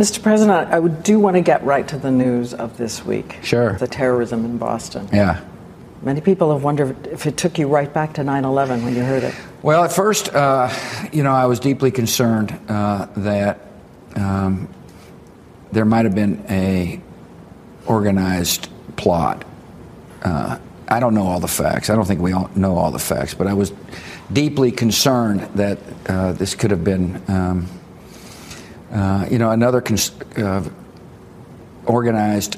Mr. President, I would do want to get right to the news of this week. Sure. The terrorism in Boston. Yeah. Many people have wondered if it took you right back to 9 11 when you heard it. Well, at first, uh, you know, I was deeply concerned uh, that um, there might have been a organized plot. Uh, I don't know all the facts. I don't think we all know all the facts, but I was deeply concerned that uh, this could have been, um, uh, you know, another cons- uh, organized,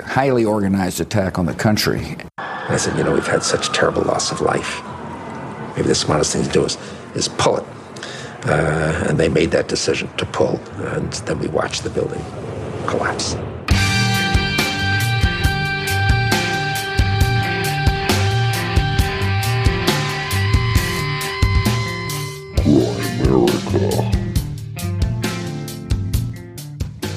highly organized attack on the country. And I said, you know, we've had such terrible loss of life. Maybe the smartest thing to do is, is pull it. Uh, and they made that decision to pull, and then we watched the building collapse.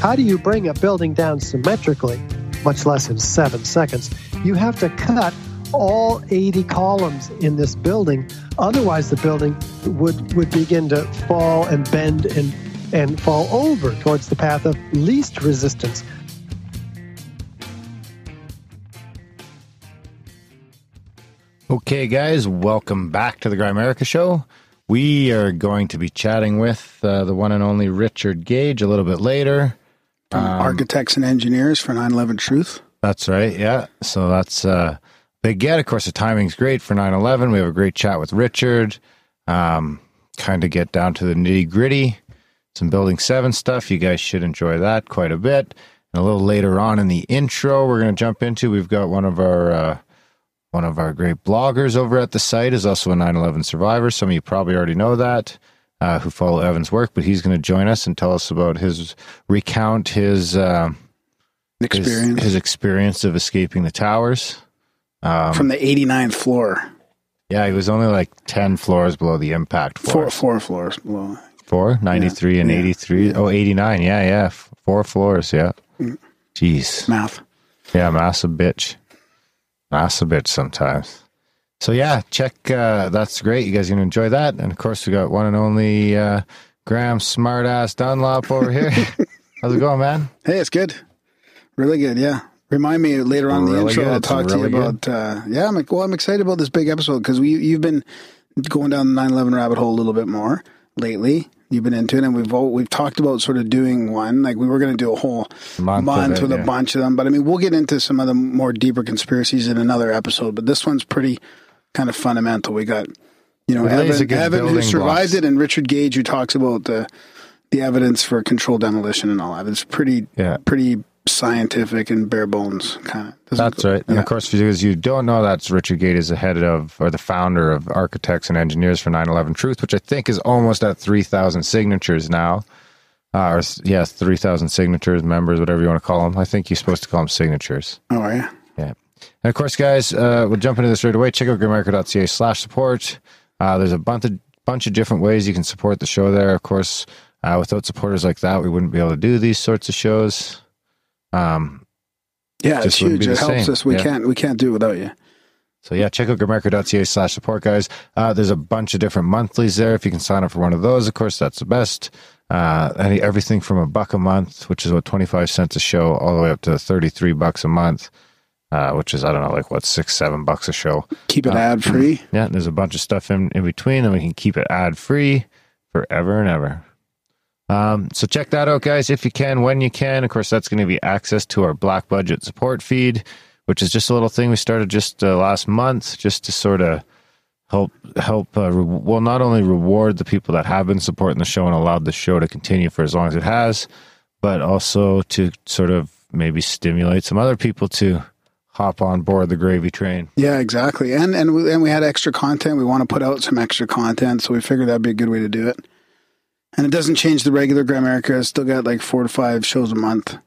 How do you bring a building down symmetrically, much less in seven seconds? You have to cut all 80 columns in this building. Otherwise, the building would, would begin to fall and bend and, and fall over towards the path of least resistance. Okay, guys, welcome back to the Grimerica Show. We are going to be chatting with uh, the one and only Richard Gage a little bit later. From Architects and Engineers for 9 11 Truth. That's right, yeah. So that's uh, big get. Of course, the timing's great for 9 11. We have a great chat with Richard. Um, kind of get down to the nitty gritty, some Building 7 stuff. You guys should enjoy that quite a bit. And a little later on in the intro, we're going to jump into, we've got one of our. Uh, one of our great bloggers over at the site is also a 9/11 survivor. Some of you probably already know that, uh, who follow Evan's work. But he's going to join us and tell us about his recount his uh, Experience. his, his experience of escaping the towers. Um, From the 89th floor, yeah, he was only like 10 floors below the impact four, four floors below. Four, 93 and Yeah. 83. Oh, 89. Yeah, yeah. Four floors. Yeah. Mm. Jeez. Math. Yeah, massive bitch. Massive bitch sometimes. So yeah, check. Uh, that's great. You guys are gonna enjoy that. And of course, we got one and only uh, Graham Smartass Dunlop over here. How's it going, man? Hey, it's good. Really good, yeah. Remind me later on in the Really intro. good. I'll talk to you really about. Uh, yeah, I'm well. I'm excited about this big episode because we you've been going down the 9/11 rabbit hole a little bit more lately. You've been into it, and we've all, we've talked about sort of doing one. Like we were going to do a whole Month month, it, with yeah. a bunch of them, but I mean, we'll get into some of the more deeper conspiracies in another episode. But this one's pretty kind of fundamental. We got you know It lays a Evan, Evan who survived blocks. it, and Richard Gage who talks about the the evidence for controlled demolition and all that. It's pretty Yeah. pretty scientific and bare bones kind of. That's right. And of course, for you, you don't know, that's Richard Gage is the head of, or the founder of Architects and Engineers for 9 11 Truth, which I think is almost at 3,000 signatures now. Uh, or, yes, 3,000 signatures, members, whatever you want to call them. I think you're supposed to call them signatures. Oh yeah. And of course, guys, uh, we'll jump into this right away. Check out grimerica.ca slash support. Uh, there's a bunch of, bunch of different ways you can support the show there. Of course, uh, without supporters like that, we wouldn't be able to do these sorts of shows. Um, Yeah, it's huge. It helps same. us. We Yeah. can't we can't do it without you. So yeah, check out grimerica.ca slash support, guys. Uh, there's a bunch of different monthlies there. If you can sign up for one of those, of course, that's the best. Uh, any, everything from a buck a month, which is what, 25 cents a show, all the way up to 33 bucks a month, uh, which is, I don't know, like what, six, seven bucks a show. Keep it Uh, ad free. Yeah, there's a bunch of stuff in, in between, and we can keep it ad free forever and ever. Um, so check that out, guys, if you can, when you can. Of course, that's going to be access to our Black Budget support feed, which is just a little thing we started just uh, last month, just to sort of help help. Uh, re- well, not only reward the people that have been supporting the show and allowed the show to continue for as long as it has, but also to sort of maybe stimulate some other people to hop on board the gravy train. Yeah, exactly. And and we, and we had extra content. We want to put out some extra content, so we figured that'd be a good way to do it. And it doesn't change the regular Grimerica. It's still got like four to five shows a month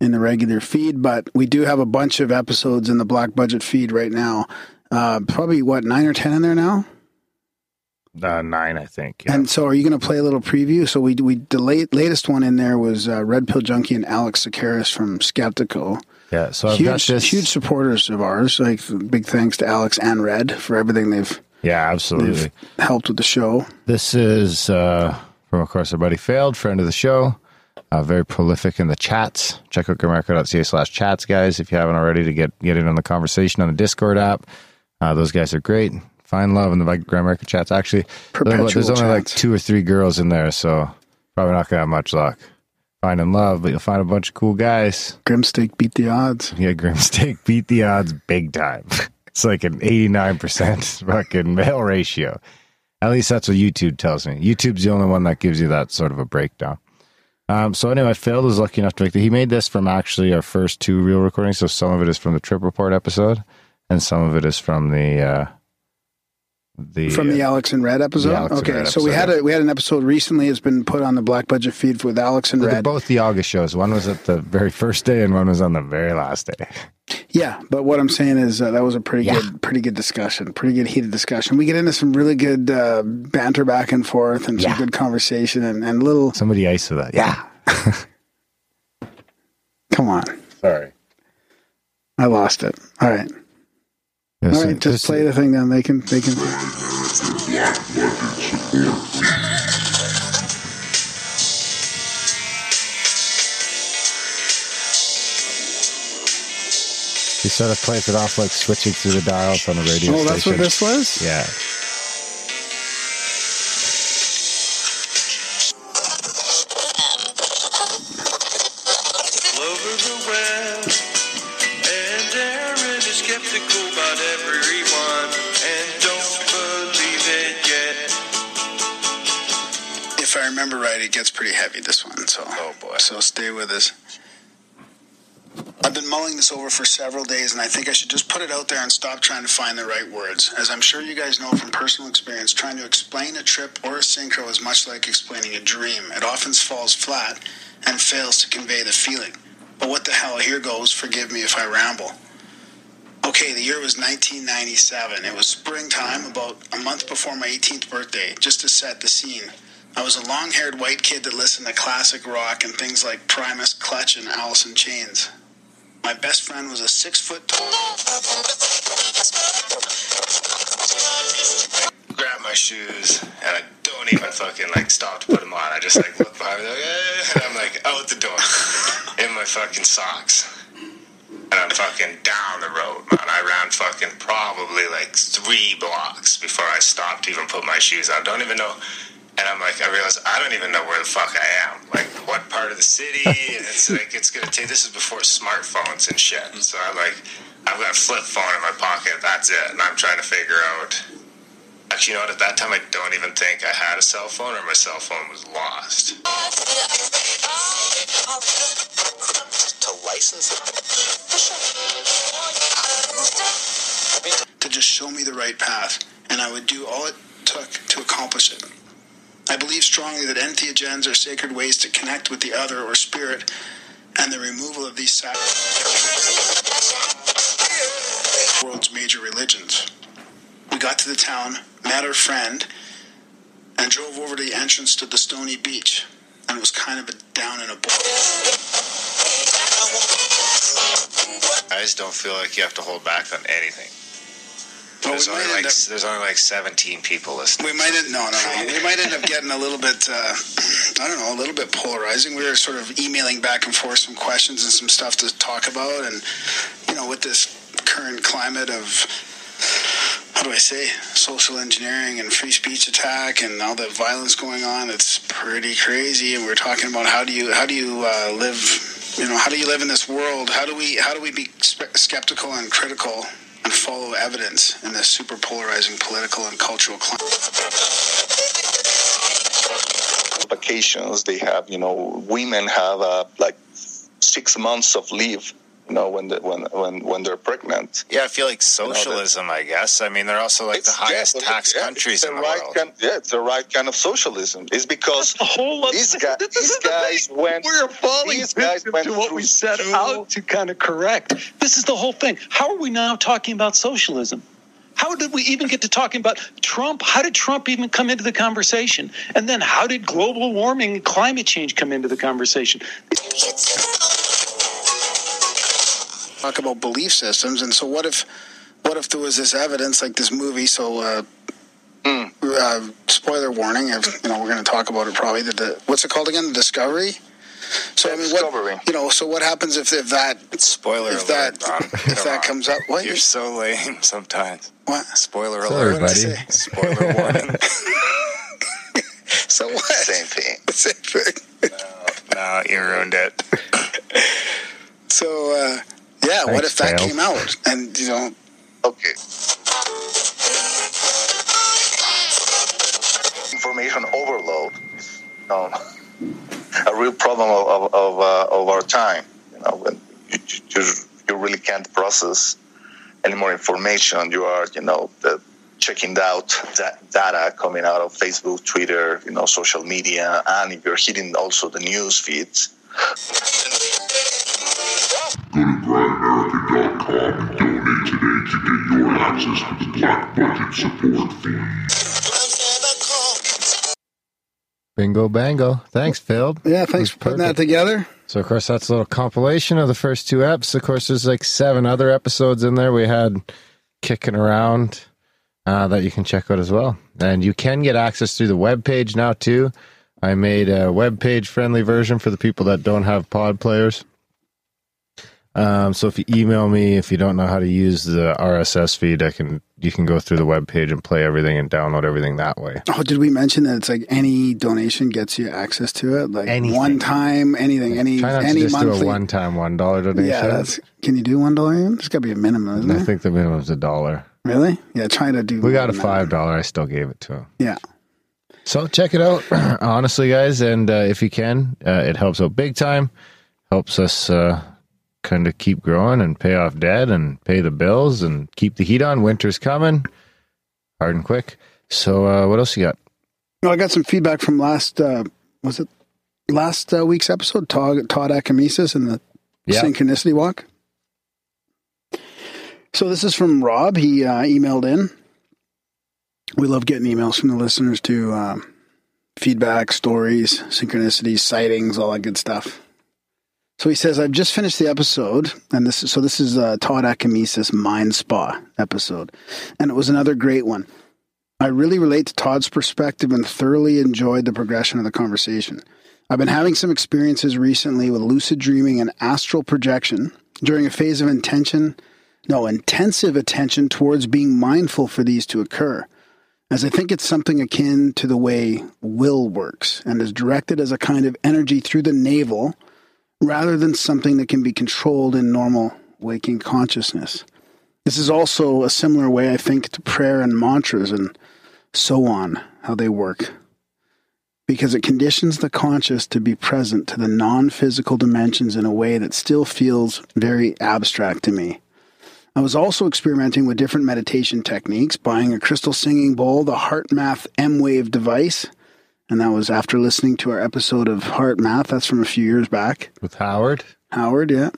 in the regular feed, but we do have a bunch of episodes in the Black Budget feed right now. Uh, probably what nine or ten in there now. Uh, nine, I think. Yeah. And so, are you going to play a little preview? So we we the late, latest one in there was uh, Red Pill Junkie and Alex Tsakiris from Skeptiko. Yeah, so I've got huge, this. huge supporters of ours. Like big thanks to Alex and Red for everything they've yeah, absolutely. they've helped with the show. This is uh, from, of course, our buddy Failed, friend of the show. Uh, very prolific in the chats. Check out grimerica.ca slash chats, guys, if you haven't already, to get, get in on the conversation on the Discord app. Uh, those guys are great. Find love in the Grimerica chats. Actually, Perpetual there's only like two or three girls in there, so probably not going to have much luck finding love, but you'll find a bunch of cool guys. Grimsteak beat the odds. Yeah, Grimsteak beat the odds big time. It's like an 89% fucking male ratio. At least that's what YouTube tells me. YouTube's the only one that gives you that sort of a breakdown. Um, so anyway, Phil was lucky enough to make the. He made this from actually our first two real recordings. So some of it is from the Trip Report episode, and some of it is from the uh, the From the Alex and Red episode. Alex okay, Red so we had episode. a we had an episode recently. It's been put on the Black Budget feed with Alex and Red. both the August shows. One was at the very first day, and one was on the very last day. Yeah, but what I'm saying is uh, that was a pretty good, pretty good discussion, pretty good heated discussion. We get into some really good uh, banter back and forth and some Yeah. good conversation and, and little. Somebody ice with that. Yeah. Come on, Sorry. I lost it. All right, All right, just play the thing. Then they can they can. He sort of plays it off like switching through the dials on a radio Oh, that's what this was. Yeah. It gets pretty heavy. This one, so oh boy, so stay with us. I've been mulling this over for several days, and I think I should just put it out there and stop trying to find the right words. As I'm sure you guys know from personal experience, trying to explain a trip or a synchro is much like explaining a dream. It often falls flat and fails to convey the feeling. But what the hell, here goes. Forgive me if I ramble. Okay, the year was 1997. It was springtime, about a month before my 18th birthday, just to set the scene. I was a long haired white kid that listened to classic rock and things like Primus, Clutch, and Alice in Chains. My best friend was a six foot tall. grab my shoes and I don't even fucking like stop to put them on. I just like look behind me like, eh, and I'm like out the door in my fucking socks. And I'm fucking down the road, man. I ran fucking probably like three blocks before I stopped to even put my shoes on. Don't even know. And I'm like, I realize I don't even know where the fuck I am. Like, what part of the city? And it's like, it's gonna take. This is before smartphones and shit. So I like, I've got a flip phone in my pocket. That's it. And I'm trying to figure out. Actually, you know what? At that time, I don't even think I had a cell phone or my cell phone was lost. to license it. to just show me the right path, and I would do all it took to accomplish it. I believe strongly that entheogens are sacred ways to connect with the other or spirit, and the removal of these sac- world's major religions. We got to the town, met our friend, and drove over to the entrance to the stony beach. And it was kind of a down in a bowl. I just don't feel like you have to hold back on anything. Well, There's only like up- there's only like 17 people listening. We might end, no, no, no. We might end up getting a little bit, uh, I don't know, a little bit polarizing. We were sort of emailing back and forth some questions and some stuff to talk about, and you know, with this current climate of how do I say social engineering and free speech attack and all the violence going on, it's pretty crazy. And we're talking about how do you how do you uh, live, you know, how do you live in this world? How do we how do we be skeptical and critical? And follow evidence in this super polarizing political and cultural climate. vacations they have you know women have uh, like six months of leave you know when the, when when when they're pregnant Yeah, I feel like that- socialism. I guess. I mean, they're also like the highest yeah, tax yeah, countries it's in the right world. Kind, yeah, it's the right kind of socialism. It's because the whole of these, this- guys, this these is the thing. went. We're falling these guys went to what through we set two- out to kind of correct. This is the whole thing. How are we now talking about socialism? How did we even get to talking about Trump? How did Trump even come into the conversation? And then how did global warming and climate change come into the conversation? Talk about belief systems and so what if what if there was this evidence like this movie so uh, uh spoiler warning if you know we're going to talk about it probably the, the what's it called again the discovery So I mean, Discovery. what you know? So what happens if, if that Spoiler if alert, that Ron. if that on. comes up? What? You're so lame sometimes. what? Spoiler Sorry, alert. buddy. Spoiler warning. So what? Same thing. Same thing. no, you ruined it. So uh, yeah, what if that Dale. came out and you know? Okay. Information overload is you know, a real problem of of, of, uh, of our time. You know, when you, you you really can't process any more information. You are you know the, checking out that data coming out of Facebook, Twitter, you know, social media, and if you're hitting also the news feeds. Go to Grimerica.com and donate today to get your access to the Black Budget support feed. Bingo bango. Thanks, Phil. Yeah, thanks for putting that together. So, of course, that's a little compilation of the first two eps. Of course, there's like seven other episodes in there we had kicking around uh, that you can check out as well. And you can get access through the web page now, too. I made a web page friendly version for the people that don't have pod players. Um, so if you email me, if you don't know how to use the RSS feed, I can you can go through the web page and play everything and download everything that way. Oh, did we mention that it's like any donation gets you access to it? Like Anything. one time, anything, any Try not any to just monthly. do a one time one dollar donation. yeah, that's. Can you do one dollar? There's got to be a minimum, isn't I there? think the minimum is a dollar. Really? Yeah, try to do. We got a five dollar. I still gave it to him. Yeah. So check it out, honestly, guys, and uh, if you can, uh, it helps out big time. Helps us uh, kind of keep growing and pay off debt and pay the bills and keep the heat on. Winter's coming, hard and quick. So uh, what else you got? No, I got some feedback from last. Uh, was it last uh, week's episode? Todd, Todd Akamesis and the Yeah. synchronicity walk. So this is from Rob. He uh, emailed in. We love getting emails from the listeners to um, feedback, stories, synchronicities, sightings, all that good stuff. So he says, "I've just finished the episode, and this is so this is uh, Todd Akamesis Mind Spa episode, and it was another great one. I really relate to Todd's perspective and thoroughly enjoyed the progression of the conversation. I've been having some experiences recently with lucid dreaming and astral projection during a phase of intention, no, intensive attention towards being mindful for these to occur, as I think it's something akin to the way will works and is directed as a kind of energy through the navel rather than something that can be controlled in normal waking consciousness. This is also a similar way I think to prayer and mantras and so on, how they work. Because it conditions the conscious to be present to the non physical dimensions in a way that still feels very abstract to me. I was also experimenting with different meditation techniques, buying a crystal singing bowl, the Heart Math M Wave device, and that was after listening to our episode of HeartMath. That's from a few years back. With Howard? Howard, yeah.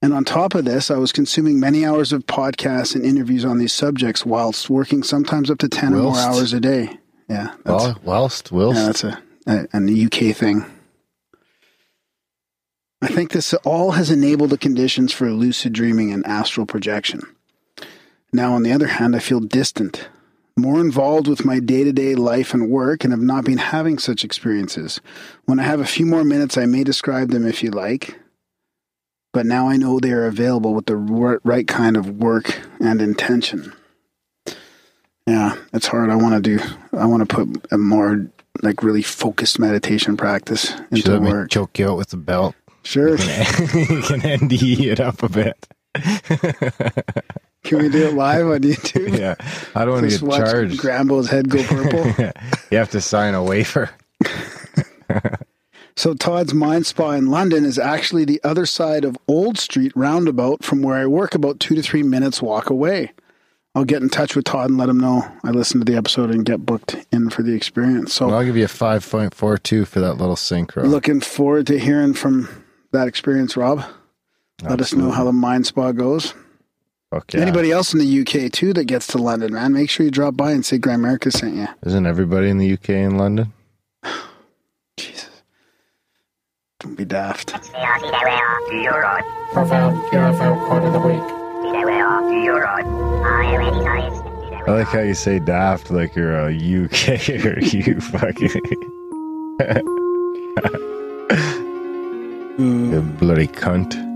And on top of this, I was consuming many hours of podcasts and interviews on these subjects whilst working sometimes up to 10 or more hours a day. Yeah. That's, Well, whilst, whilst. yeah, that's a, a, an UK thing. I think this all has enabled the conditions for lucid dreaming and astral projection. Now, on the other hand, I feel distant, more involved with my day to day life and work, and have not been having such experiences. When I have a few more minutes, I may describe them if you like. But now I know they are available with the right kind of work and intention. Yeah, it's hard. I want to do, I want to put a more like really focused meditation practice Should into me work. choke you out with the belt. Sure. you can NDE it up a bit. Can we do it live on YouTube? yeah, I don't want to get watch charged. Grambo's head go purple. you have to sign a waiver. So Todd's Mind Spa in London is actually the other side of Old Street roundabout from where I work, about two to three minutes walk away. I'll get in touch with Todd and let him know I listened to the episode and get booked in for the experience. So Well, I'll give you a 5.42 for that little synchro. looking forward to hearing from that experience, Rob. Let us know how the Mind Spa goes. Fuck yeah. Anybody else in the UK too that gets to London, man, make sure you drop by and say Grimerica sent you. Isn't everybody in the UK in London? Jesus. Don't be daft. Profound UFO quote of the week. I like how you say daft like you're a UK or you fucking. You bloody cunt.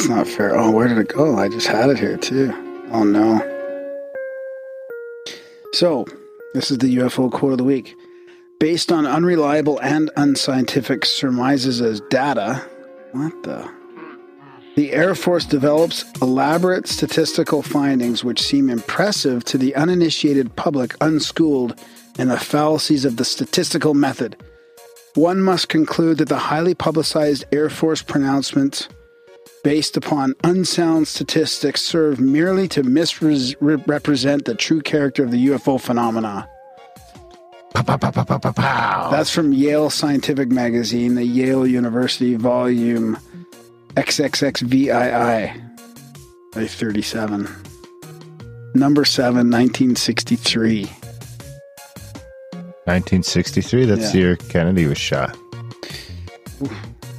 That's not fair. Oh, where did it go? I just had it here too. Oh no. So, this is the UFO quote of the week. Based on unreliable and unscientific surmises as data, what the? The Air Force develops elaborate statistical findings which seem impressive to the uninitiated public unschooled in the fallacies of the statistical method. One must conclude that the highly publicized Air Force pronouncements based upon unsound statistics serve merely to misrepresent the true character of the UFO phenomena. Pow! That's from Yale Scientific Magazine, the Yale University volume XXXVII by 37. Number 7, 1963. 1963. That's Yeah. the year Kennedy was shot.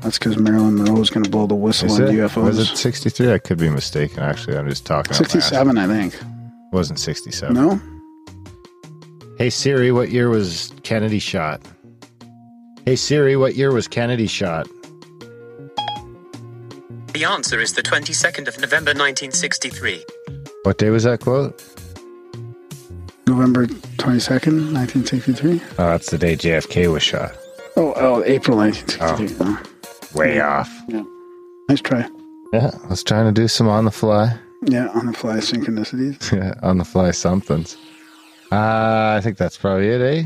That's because Marilyn Monroe is going to blow the whistle Is on it? UFOs. Was it 63? I could be mistaken. Actually, I'm just talking. out my ass. 67, I think. It Wasn't 67. No? Hey Siri, what year was Kennedy shot? Hey Siri, what year was Kennedy shot? The answer is the 22nd of November 1963. What day was that quote? November 22nd, 1963? Oh, that's the day JFK was shot. Oh, oh April 1963. Oh. Way off. Yeah. Nice try. Yeah, I was trying to do some on the fly. Yeah, on the fly synchronicities. Yeah, on the fly somethings. Uh, I think that's probably it, eh?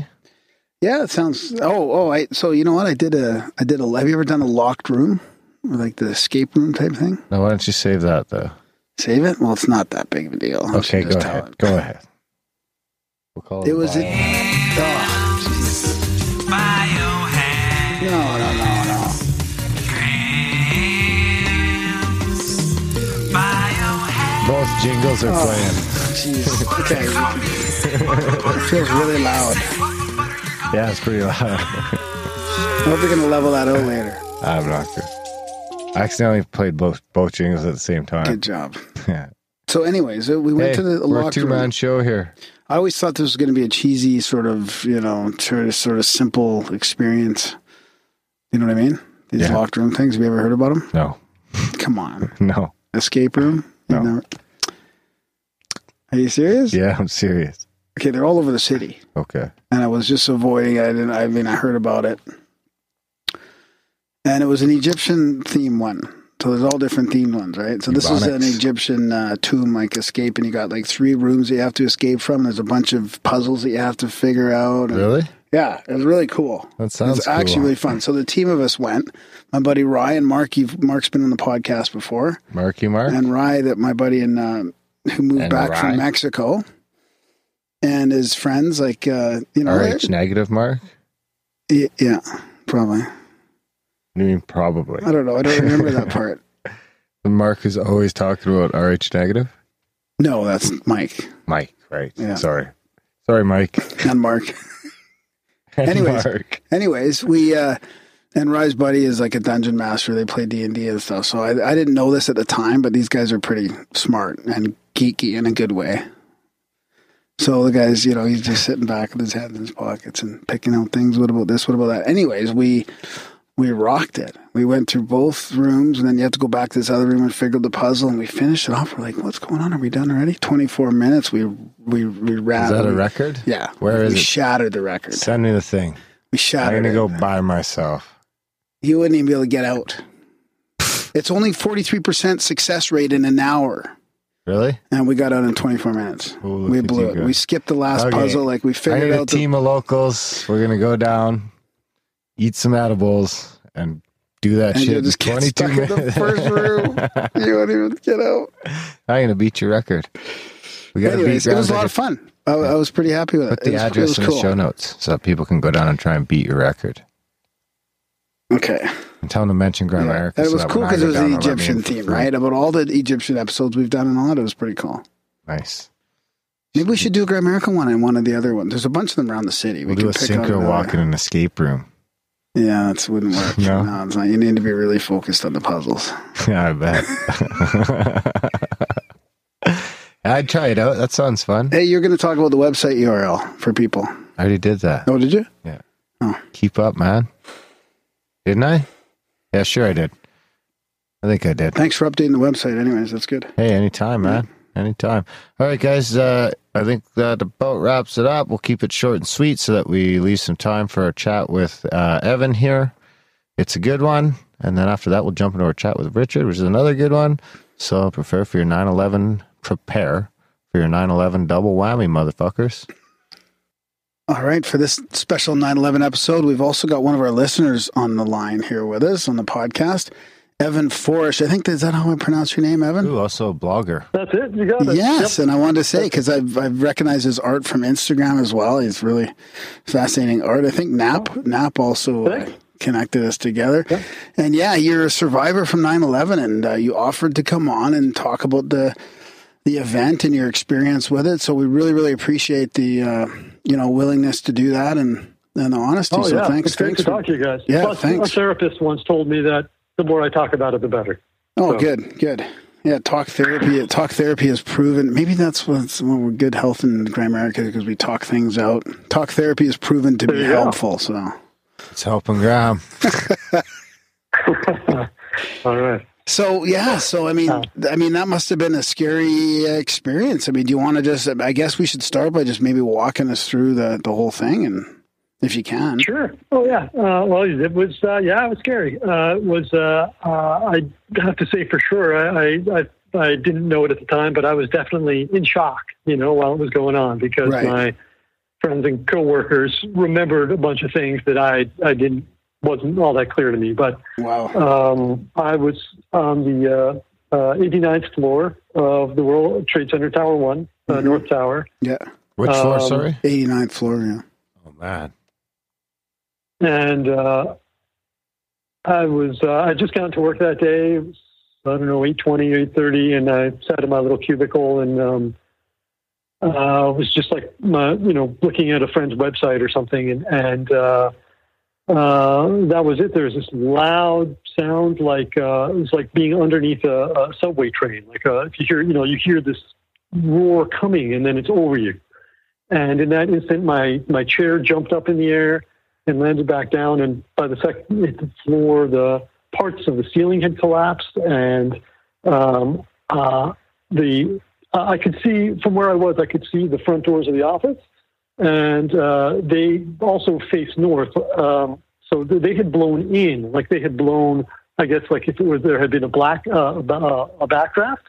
Yeah, it sounds. Oh, oh. I so you know what? I did a. I did a. Have you ever done a locked room, like the escape room type thing? Now, why don't you save that though? Save it. Well, it's not that big of a deal. I Okay, go just tell ahead. Go ahead. We'll call it. It was. a A, oh, jeez. no, no, no, no. Both jingles are Oh. playing. Jeez. Okay. it feels really loud. Yeah, it's pretty loud. I hope they're gonna level that out later. I'm not good. I accidentally played both both jingles at the same time. Good job. Yeah. So, anyways, uh, we went Hey, to the we're a locked two room. man show here. I always thought this was going to be a cheesy sort of, you know, sort of, sort of simple experience. You know what I mean? These Yeah. locked room things. Have you ever heard about them? No, Come on, no. escape room. No. Are you serious? Yeah, I'm serious. Okay, they're all over the city, Okay. and I was just avoiding. I didn't. I mean, I heard about it, and it was an Egyptian theme one. So there's all different themed ones, right? So this is an Egyptian uh, tomb like escape, and you got like three rooms that you have to escape from. There's a bunch of puzzles that you have to figure out. and- Really? Yeah, it was really cool. That sounds It's actually really fun. So the team of us went. My buddy Ryan, and Mark. You've, Mark's been on the podcast before, Marky Mark. and Rye, that my buddy in uh, who moved And back from Mexico, and his friends, like uh, you know, RH negative Mark. y- yeah, probably. You mean probably? I don't know. I don't remember that part. The Mark is always talking about RH negative. No, that's Mike Mike, right? Yeah. Sorry, sorry, Mike. and Mark. And Anyways. Mark. Anyways, we uh and Rise buddy is like a dungeon master. They play D and D and stuff. So I, I didn't know this at the time, but these guys are pretty smart and geeky in a good way. So the guy's, you know, he's just sitting back with his hands in his pockets and picking out things. What about this? What about that? Anyways, we we rocked it. We went through both rooms, and then you have to go back to this other room and figure out the puzzle. And we finished it off. We're like, "What's going on? Are we done already?" Twenty four minutes. We we we ran. Is that a record? Yeah. Where is we it? shattered the record. Send me the thing. We shattered. I'm gonna it. go by myself. You wouldn't even be able to get out. It's only 43% success rate in an hour. Really? And we got out in 24 minutes. Oh, look we blew it. We skipped the last Okay. puzzle. Like we figured out the, team of locals. We're gonna go down, eat some edibles, and do that and shit just in get 22 stuck in the minutes. first room. you won't even get out. I'm gonna beat your record. We gotta Anyways, beat it was a lot of fun. I, I was pretty happy with it. Put the it was, it address was in cool. the show notes so people can go down and try and beat your record. Okay. And tell them to mention Grand Yeah. America. So was that cool because it was the they'll let me Egyptian theme, right? About all the Egyptian episodes we've done and all that, it was pretty cool. Nice. Maybe we should do a Grand American one and one of the other ones. There's a bunch of them around the city. We'll do a could pick out synchro another- uh, walk in an escape room. Yeah, that wouldn't work. No? no, it's not. You need to be really focused on the puzzles. yeah, I bet. I'd try it out. That sounds fun. Hey, you're going to talk about the website URL for people. I already did that. Oh, did you? Yeah. Oh. Keep up, man. Didn't I? Yeah, sure I did. I think I did. Thanks for updating the website. Anyways, that's good. Hey, anytime, man. Anytime. All right, guys. Uh, I think that about wraps it up. We'll keep it short and sweet so that we leave some time for our chat with uh, Evan here. It's a good one. And then after that, we'll jump into our chat with Richard, which is another good one. So prepare for your 9 11. Prepare for your 9 11 double whammy, motherfuckers. All right, for this special 9 11 episode, we've also got one of our listeners on the line here with us on the podcast, Evan Forish. I think, is that how I pronounce your name, Evan? Ooh, also a blogger. That's it. You got it. Yes, and I wanted to say because I've I've recognized his art from Instagram as well. He's really fascinating art. I think Nap Nap also uh, connected us together. And yeah, you're a survivor from 9/11, and uh, you offered to come on and talk about the the event and your experience with it. So we really really appreciate the uh, you know willingness to do that and and the honesty. Oh, so yeah. thanks, It's great thanks to for- talk to you guys. Yeah, Plus, thanks. A therapist once told me that the more I talk about it, the better. Oh, So- good, good. Yeah, talk therapy. Talk therapy has proven. Maybe that's what's well, we're good health in Grimerica because we talk things out. Talk therapy has proven to be There go. helpful. So, It's helping Graham. All right. So yeah. So I mean, I mean that must have been a scary uh, experience. I mean, do you want to just? I guess we should start by just maybe walking us through the the whole thing, and if you can. Sure. Oh yeah. Uh, well, it was. Uh, yeah, it was scary. Uh, it was. Uh, uh, I have to say for sure. I, I I I didn't know it at the time, but I was definitely in shock. You know, while it was going on, because Right. my friends and coworkers remembered a bunch of things that I I didn't wasn't all that clear to me. But Wow. um, I was on the uh, uh, 89th floor of the World Trade Center Tower One, uh, North Tower. Yeah. Which floor, Um, sorry? 89th floor. Yeah. Oh, man. and uh, I was uh, I just got to work that day. It was, I don't know eight twenty, eight thirty, and I sat in my little cubicle and um, uh, was just like my you know looking at a friend's website or something, and and uh, that was it. There was this loud sound like uh, it was like being underneath a, a subway train. Like uh, if you hear you know you hear this roar coming, and then it's over you. And in that instant, my my chair jumped up in the air and landed back down. And by the second hit the floor, the parts of the ceiling had collapsed, and um, uh, the I could see from where I was, I could see the front doors of the office, and uh, they also faced north. Um, so they had blown in, like they had blown. I guess like if it was there had been a black uh, a ba- a backdraft.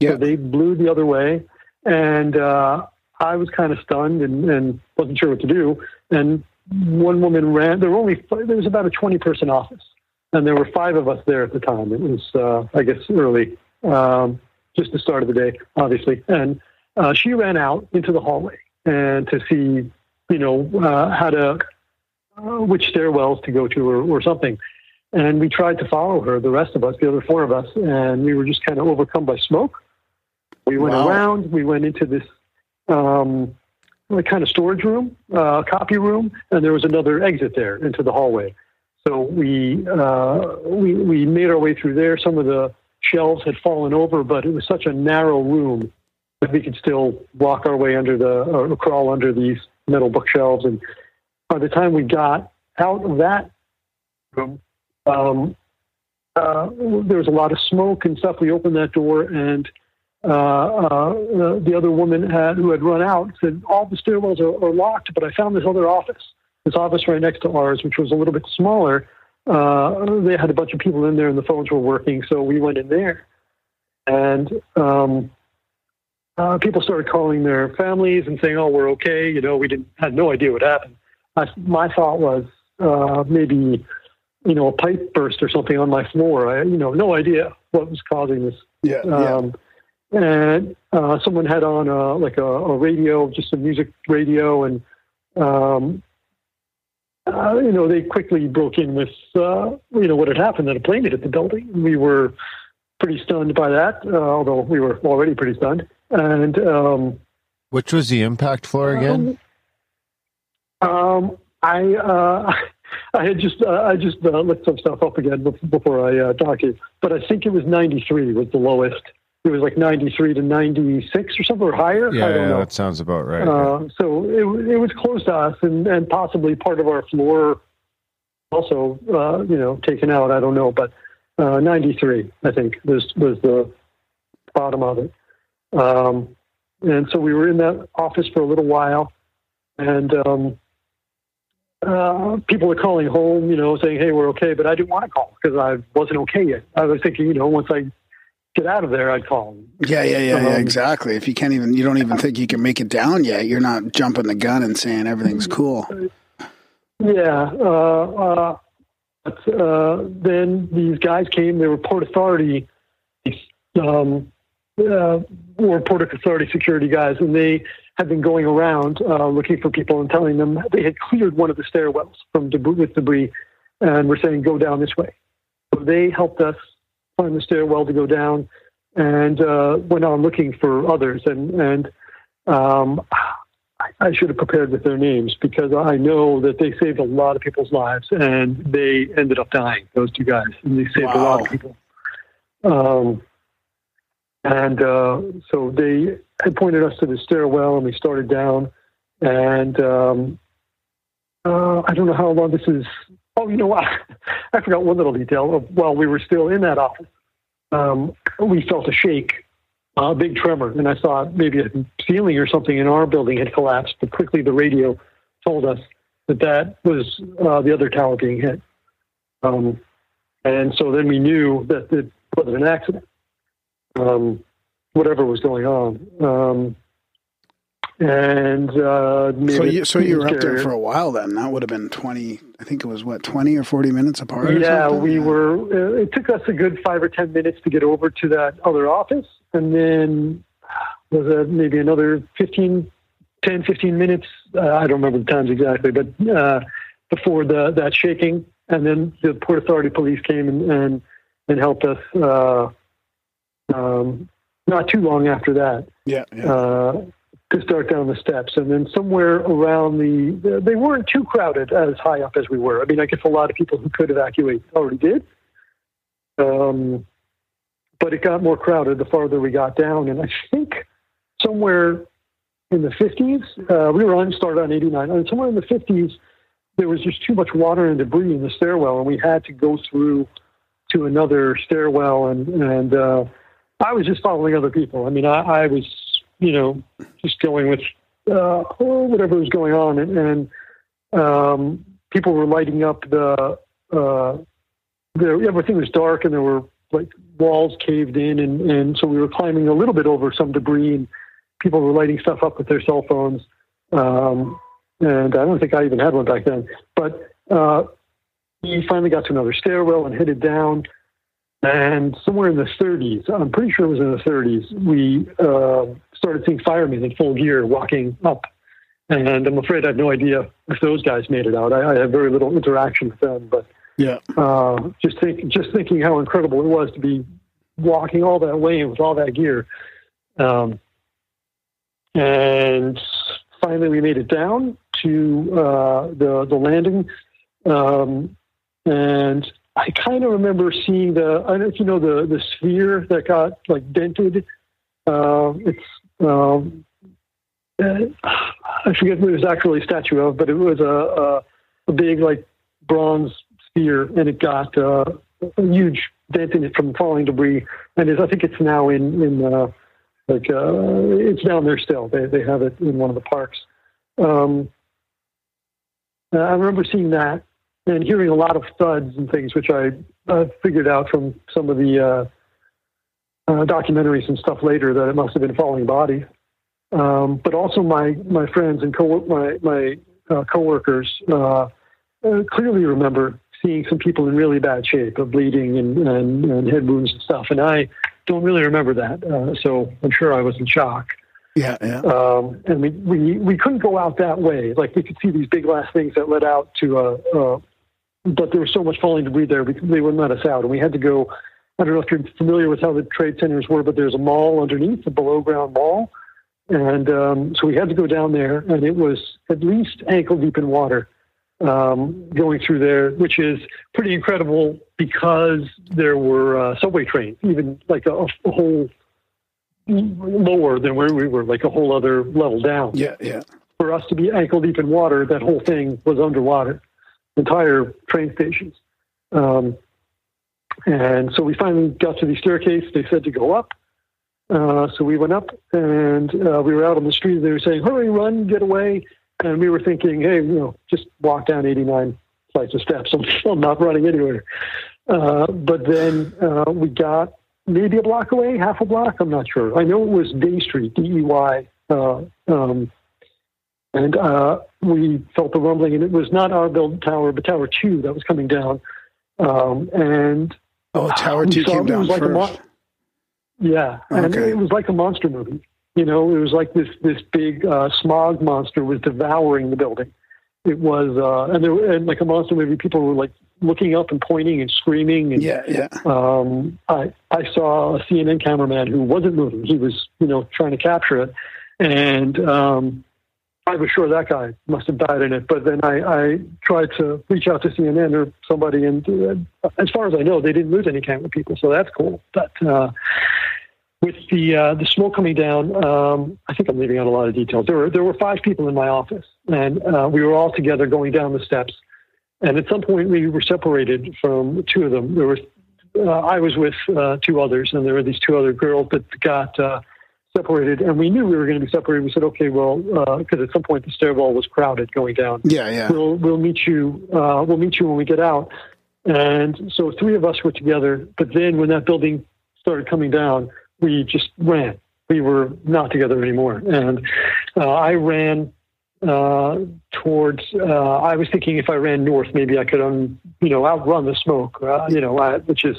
Yeah. So they blew the other way, and uh, I was kind of stunned and, and wasn't sure what to do. And one woman ran. There were only there was about a twenty person office, and there were five of us there at the time. It was uh, I guess early, um, just the start of the day, obviously. And uh, she ran out into the hallway and to see, you know, uh, how to uh, which stairwells to go to or, or something. And we tried to follow her, the rest of us, the other four of us, and we were just kind of overcome by smoke. We went Wow. around. We went into this um, like kind of storage room, uh, copy room, and there was another exit there into the hallway. So we uh, we we made our way through there. Some of the shelves had fallen over, but it was such a narrow room that we could still walk our way under the or crawl under these metal bookshelves. And by the time we got out of that room, um, uh, there was a lot of smoke and stuff. We opened that door, and uh, uh, the other woman had, who had run out said, "All the stairwells are, are locked, but I found this other office, this office right next to ours, which was a little bit smaller. Uh, they had a bunch of people in there, and the phones were working, so we went in there, and." Um, uh, people started calling their families and saying, "Oh, we're okay." You know, we didn't had no idea what happened. I, my thought was uh, maybe, you know, a pipe burst or something on my floor. I, you know, no idea what was causing this. Yeah. yeah. Um, and uh, someone had on a, like a, a radio, just a music radio, and um, uh, you know they quickly broke in with uh, you know what had happened that a plane hit the building. We were pretty stunned by that, uh, although we were already pretty stunned. And um, Which was the impact floor again? um, I uh, I had just uh, I just uh, looked some stuff up again before I uh, talked to you, but I think it was 93 was the lowest. It was like 93 to 96 or something or higher. yeah, I don't yeah, that sounds about right. Uh, so it, it was close to us, and, and possibly part of our floor also, uh, you know, taken out. I don't know, but uh, 93, I think, was was the bottom of it. Um, and so we were in that office for a little while, and um, uh, people were calling home, you know, saying, "Hey, we're okay," but I didn't want to call because I wasn't okay yet. I was thinking, you know, once I get out of there, I'd call. Yeah, yeah, yeah, yeah, Um, exactly. If you can't even, you don't even think you can make it down yet, you're not jumping the gun and saying everything's cool. Yeah. Uh, uh, but, uh, then these guys came. They were Port Authority, um, uh, were Port Authority security guys, and they had been going around uh, looking for people and telling them they had cleared one of the stairwells from debris, with debris, and were saying go down this way. So they helped us find the stairwell to go down, and uh, went on looking for others. And and um, I should have prepared with their names because I know that they saved a lot of people's lives and they ended up dying, those two guys, and they saved a lot of people. Um, and uh, so they had pointed us to the stairwell and we started down. And um, uh, I don't know how long this is. Oh, you know what? I forgot one little detail. While we were still in that office, um, we felt a shake a big tremor, and I thought maybe a ceiling or something in our building had collapsed. But quickly, the radio told us that that was uh, the other tower being hit. Um, and so then we knew that it wasn't an accident, um, whatever was going on. Um, and uh, So you, so you were up there for a while then. That would have been 20, I think it was what, 20 or 40 minutes apart? Yeah, we were. Uh, it took us a good five or ten minutes to get over to that other office, and then was it maybe another 15, 10, 15 minutes. Uh, I don't remember the times exactly, but uh, before the that shaking, and then the Port Authority police came and and, and helped us. Uh, um, not too long after that, Yeah, yeah. uh, to start down the steps. And then somewhere around the, they weren't too crowded as high up as we were. I mean, I guess a lot of people who could evacuate already did. Um, but it got more crowded the farther we got down. And I think somewhere in the 50s, uh, we were on, started on 89, and somewhere in the 50s, there was just too much water and debris in the stairwell, and we had to go through to another stairwell. And, and uh, I was just following other people. I mean, I, I was, you know, just going with uh, whatever was going on, and, and um, people were lighting up the. Uh, there, everything was dark, and there were like walls caved in, and, and so we were climbing a little bit over some debris, and people were lighting stuff up with their cell phones. Um, and I don't think I even had one back then, but uh, we finally got to another stairwell and headed down. And somewhere in the 30s, I'm pretty sure it was in the 30s, we uh, started seeing firemen in full gear walking up. And I'm afraid I have no idea if those guys made it out. I, I very little interaction with them, but Yeah. uh, just think, just thinking how incredible it was to be walking all that way with all that gear. Um, and finally, we made it down to uh, the the landing, um, and I kind of remember seeing the. I don't know if you know the the sphere that got like dented. Uh, it's um, uh, I forget what it was actually a statue of, but it was a a, a big like bronze sphere, and it got uh, a huge dent in it from falling debris. And I think it's now in in uh, like uh, it's down there still. They they have it in one of the parks. Um, uh, I remember seeing that and hearing a lot of thuds and things, which I figured out from some of the uh, documentaries and stuff later that it must have been falling bodies. Um, but also my my friends and co my my uh, coworkers uh, uh, clearly remember seeing some people in really bad shape, of bleeding and, and, and head wounds and stuff. And I don't really remember that, uh, so I'm sure I was in shock. Yeah, yeah. Um, and we, we we couldn't go out that way. Like we could see these big glass things that led out to a. Uh, but there was so much falling debris there because they wouldn't let us out, and we had to go. I don't know if you're familiar with how the trade centers were, but there's a mall underneath, a below ground mall, and um, so we had to go down there, and it was at least ankle deep in water um, going through there, which is pretty incredible because there were uh, subway trains, even like a, a whole lower than where we were, like a whole other level down. Yeah, yeah. For us to be ankle deep in water, that whole thing was underwater. entire train stations. Um, and so we finally got to the staircase. They said to go up. Uh, so we went up and uh, we were out on the street. They were saying, hurry, run, get away. And we were thinking, hey, you know, just walk down 89 flights of steps. I'm, I'm not running anywhere. Uh, but then uh, we got maybe a block away, half a block. I'm not sure. I know it was Dey Street, D E Y. Uh, um, and uh, we felt the rumbling, and it was not our build tower, but Tower Two that was coming down. Um, and Oh, Tower 2 came down like first. mon- yeah, and it was like a monster movie. You know, it was like this this big uh, smog monster was devouring the building. It was, uh, and there were, and like a monster movie, people were like looking up and pointing and screaming. And, Yeah, yeah. Um, I I saw a CNN cameraman who wasn't moving. He was, you know, trying to capture it, and um, I was sure that guy must have died in it. But then I, I tried to reach out to CNN or somebody, and uh, as far as I know, they didn't lose any camera people, so that's cool. But uh, with the uh, the smoke coming down, um, I think I'm leaving out a lot of details. There were there were five people in my office, and uh, we were all together going down the steps. And at some point, we were separated from two of them. There was uh, I was with uh, two others, and there were these two other girls that got uh, separated. And we knew we were going to be separated. We said, okay, well, because at some point the stairwell was crowded going down. Yeah, yeah. We'll we'll meet you. Uh, we'll meet you when we get out. And so three of us were together. But then when that building started coming down, we just ran. We were not together anymore. And uh, I ran uh, towards. Uh, I was thinking if I ran north, maybe I could, um, you know, outrun the smoke. Uh, you know, uh, which is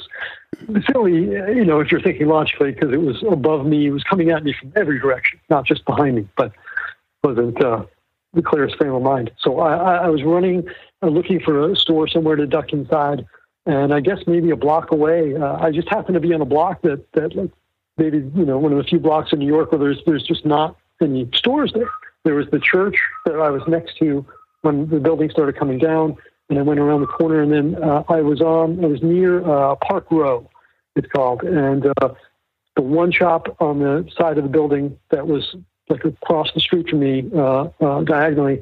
silly, you know, if you're thinking logically, because it was above me. It was coming at me from every direction, not just behind me, but wasn't the clearest frame of mind. So I, I, I was running, looking for a store somewhere to duck inside, and I guess maybe a block away. Uh, I just happened to be on a block that that maybe you know one of the few blocks in New York where there's there's just not any stores there. There was the church that I was next to when the building started coming down, and I went around the corner, and then uh, I was on. I was near uh, Park Row, it's called, and uh, the one shop on the side of the building that was like across the street from me, uh, uh, diagonally.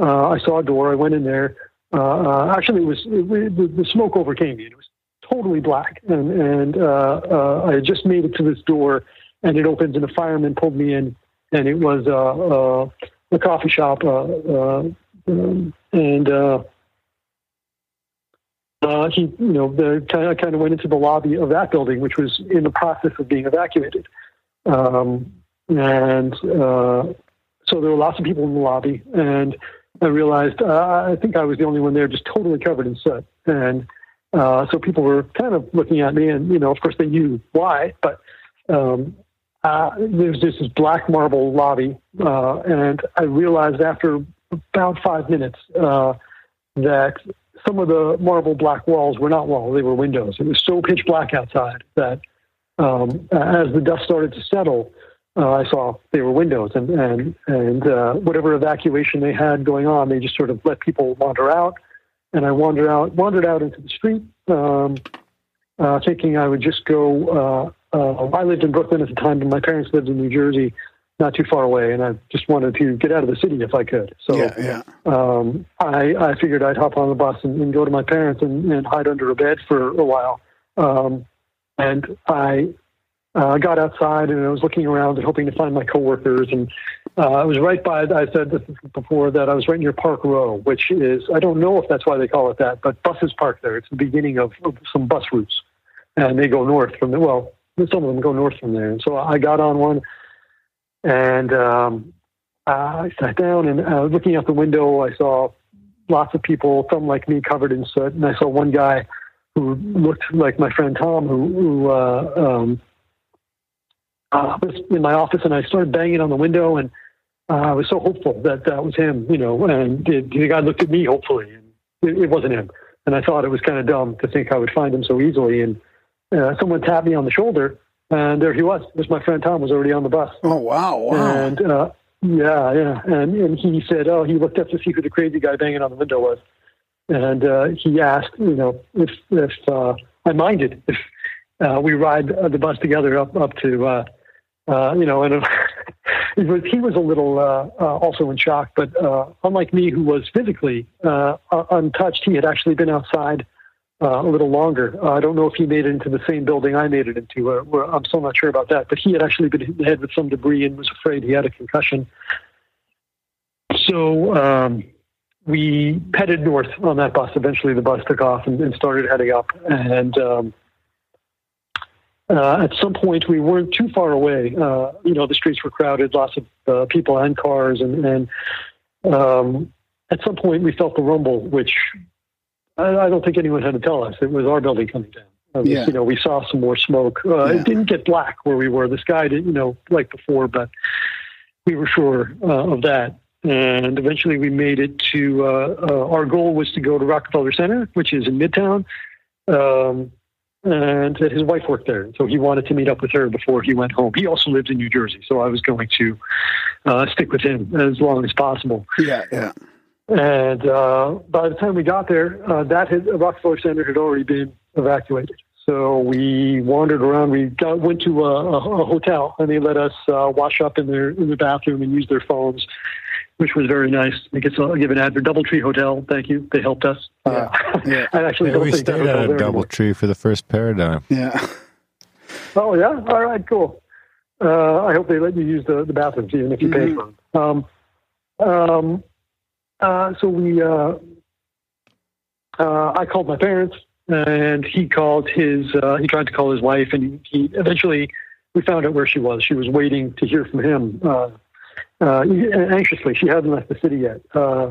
Uh, I saw a door. I went in there. Actually, it was it, the, the smoke overcame me. It was totally black, and and uh, uh, I just made it to this door, and it opens, and a fireman pulled me in, and it was uh, uh, a coffee shop, uh, uh, um, and. Uh, he, you know, the kind of kind of went into the lobby of that building, which was in the process of being evacuated. Um, and uh, so there were lots of people in the lobby, and I realized uh, I think I was the only one there, just totally covered in soot. And uh, so people were kind of looking at me, and you know, of course, they knew why, but um, uh, there's just this black marble lobby, uh, and I realized after about five minutes uh, that some of the marble black walls were not walls; they were windows. It was so pitch black outside that um, as the dust started to settle, uh, I saw they were windows, and and and uh, whatever evacuation they had going on, they just sort of let people wander out. And I wandered out, wandered out into the street, um, uh, thinking I would just go. Uh, uh, I lived in Brooklyn at the time, but my parents lived in New Jersey, not too far away, and I just wanted to get out of the city if I could. So yeah, yeah. um, I, I figured I'd hop on the bus and, and go to my parents and, and hide under a bed for a while. Um, and I uh, got outside and I was looking around and hoping to find my coworkers. And uh, I was right by, I said this before, that I was right near Park Row, which is, I don't know if that's why they call it that, but buses park there. It's the beginning of, of some bus routes. And they go north from there. Well, some of them go north from there. And so I got on one and um, I sat down and uh, looking out the window, I saw lots of people, some like me, covered in soot, and I saw one guy who looked like my friend Tom, who, who uh, um, uh, was in my office, and I started banging on the window, and uh, I was so hopeful that that was him, you know. And the, the guy looked at me hopefully, and it, it wasn't him. And I thought it was kind of dumb to think I would find him so easily. And uh, someone tapped me on the shoulder, and there he was. There's my friend Tom was already on the bus. Oh wow, wow. And uh, yeah, yeah, and and he said, oh, he looked up to see who the crazy guy banging on the window was, and uh, he asked, you know, if if uh, I minded if uh, we ride the bus together up up to, uh, uh, you know, and it was, he was a little uh, uh, also in shock, but uh, unlike me, who was physically untouched, he had actually been outside uh, a little longer. Uh, I don't know if he made it into the same building I made it into. Uh, I'm still not sure about that, but he had actually been hit in the head with some debris and was afraid he had a concussion. So um, we headed north on that bus. Eventually, the bus took off and, and started heading up. And um, uh, at some point, we weren't too far away. Uh, you know, the streets were crowded, lots of uh, people and cars, and, and um, at some point, we felt the rumble, which I, I don't think anyone had to tell us. It was our building coming down. Was, Yeah. You know, we saw some more smoke. Uh, Yeah. It didn't get black where we were. The sky didn't, you know, like before, but we were sure uh, of that. And eventually we made it to, uh, uh, our goal was to go to Rockefeller Center, which is in Midtown. Um, and his wife worked there. So he wanted to meet up with her before he went home. He also lived in New Jersey. So I was going to uh, stick with him as long as possible. Yeah, yeah. And uh, by the time we got there, uh, that had, Rockefeller Center had already been evacuated. So we wandered around. We got, went to a, a, hotel, and they let us uh, wash up in their in their bathroom and use their phones, which was very nice. I guess I'll give an ad for DoubleTree Hotel. Thank you. They helped us. Uh, Yeah. I actually Yeah, don't we think stayed at a there double tree for the first paradigm. Yeah. Oh yeah, all right, cool. Uh, I hope they let you use the, the bathrooms even if you pay for them. Um, um, uh, so we, uh, uh, I called my parents, and he called his. Uh, he tried to call his wife, and he, he eventually we found out where she was. She was waiting to hear from him uh, uh, anxiously. She hadn't left the city yet. Uh,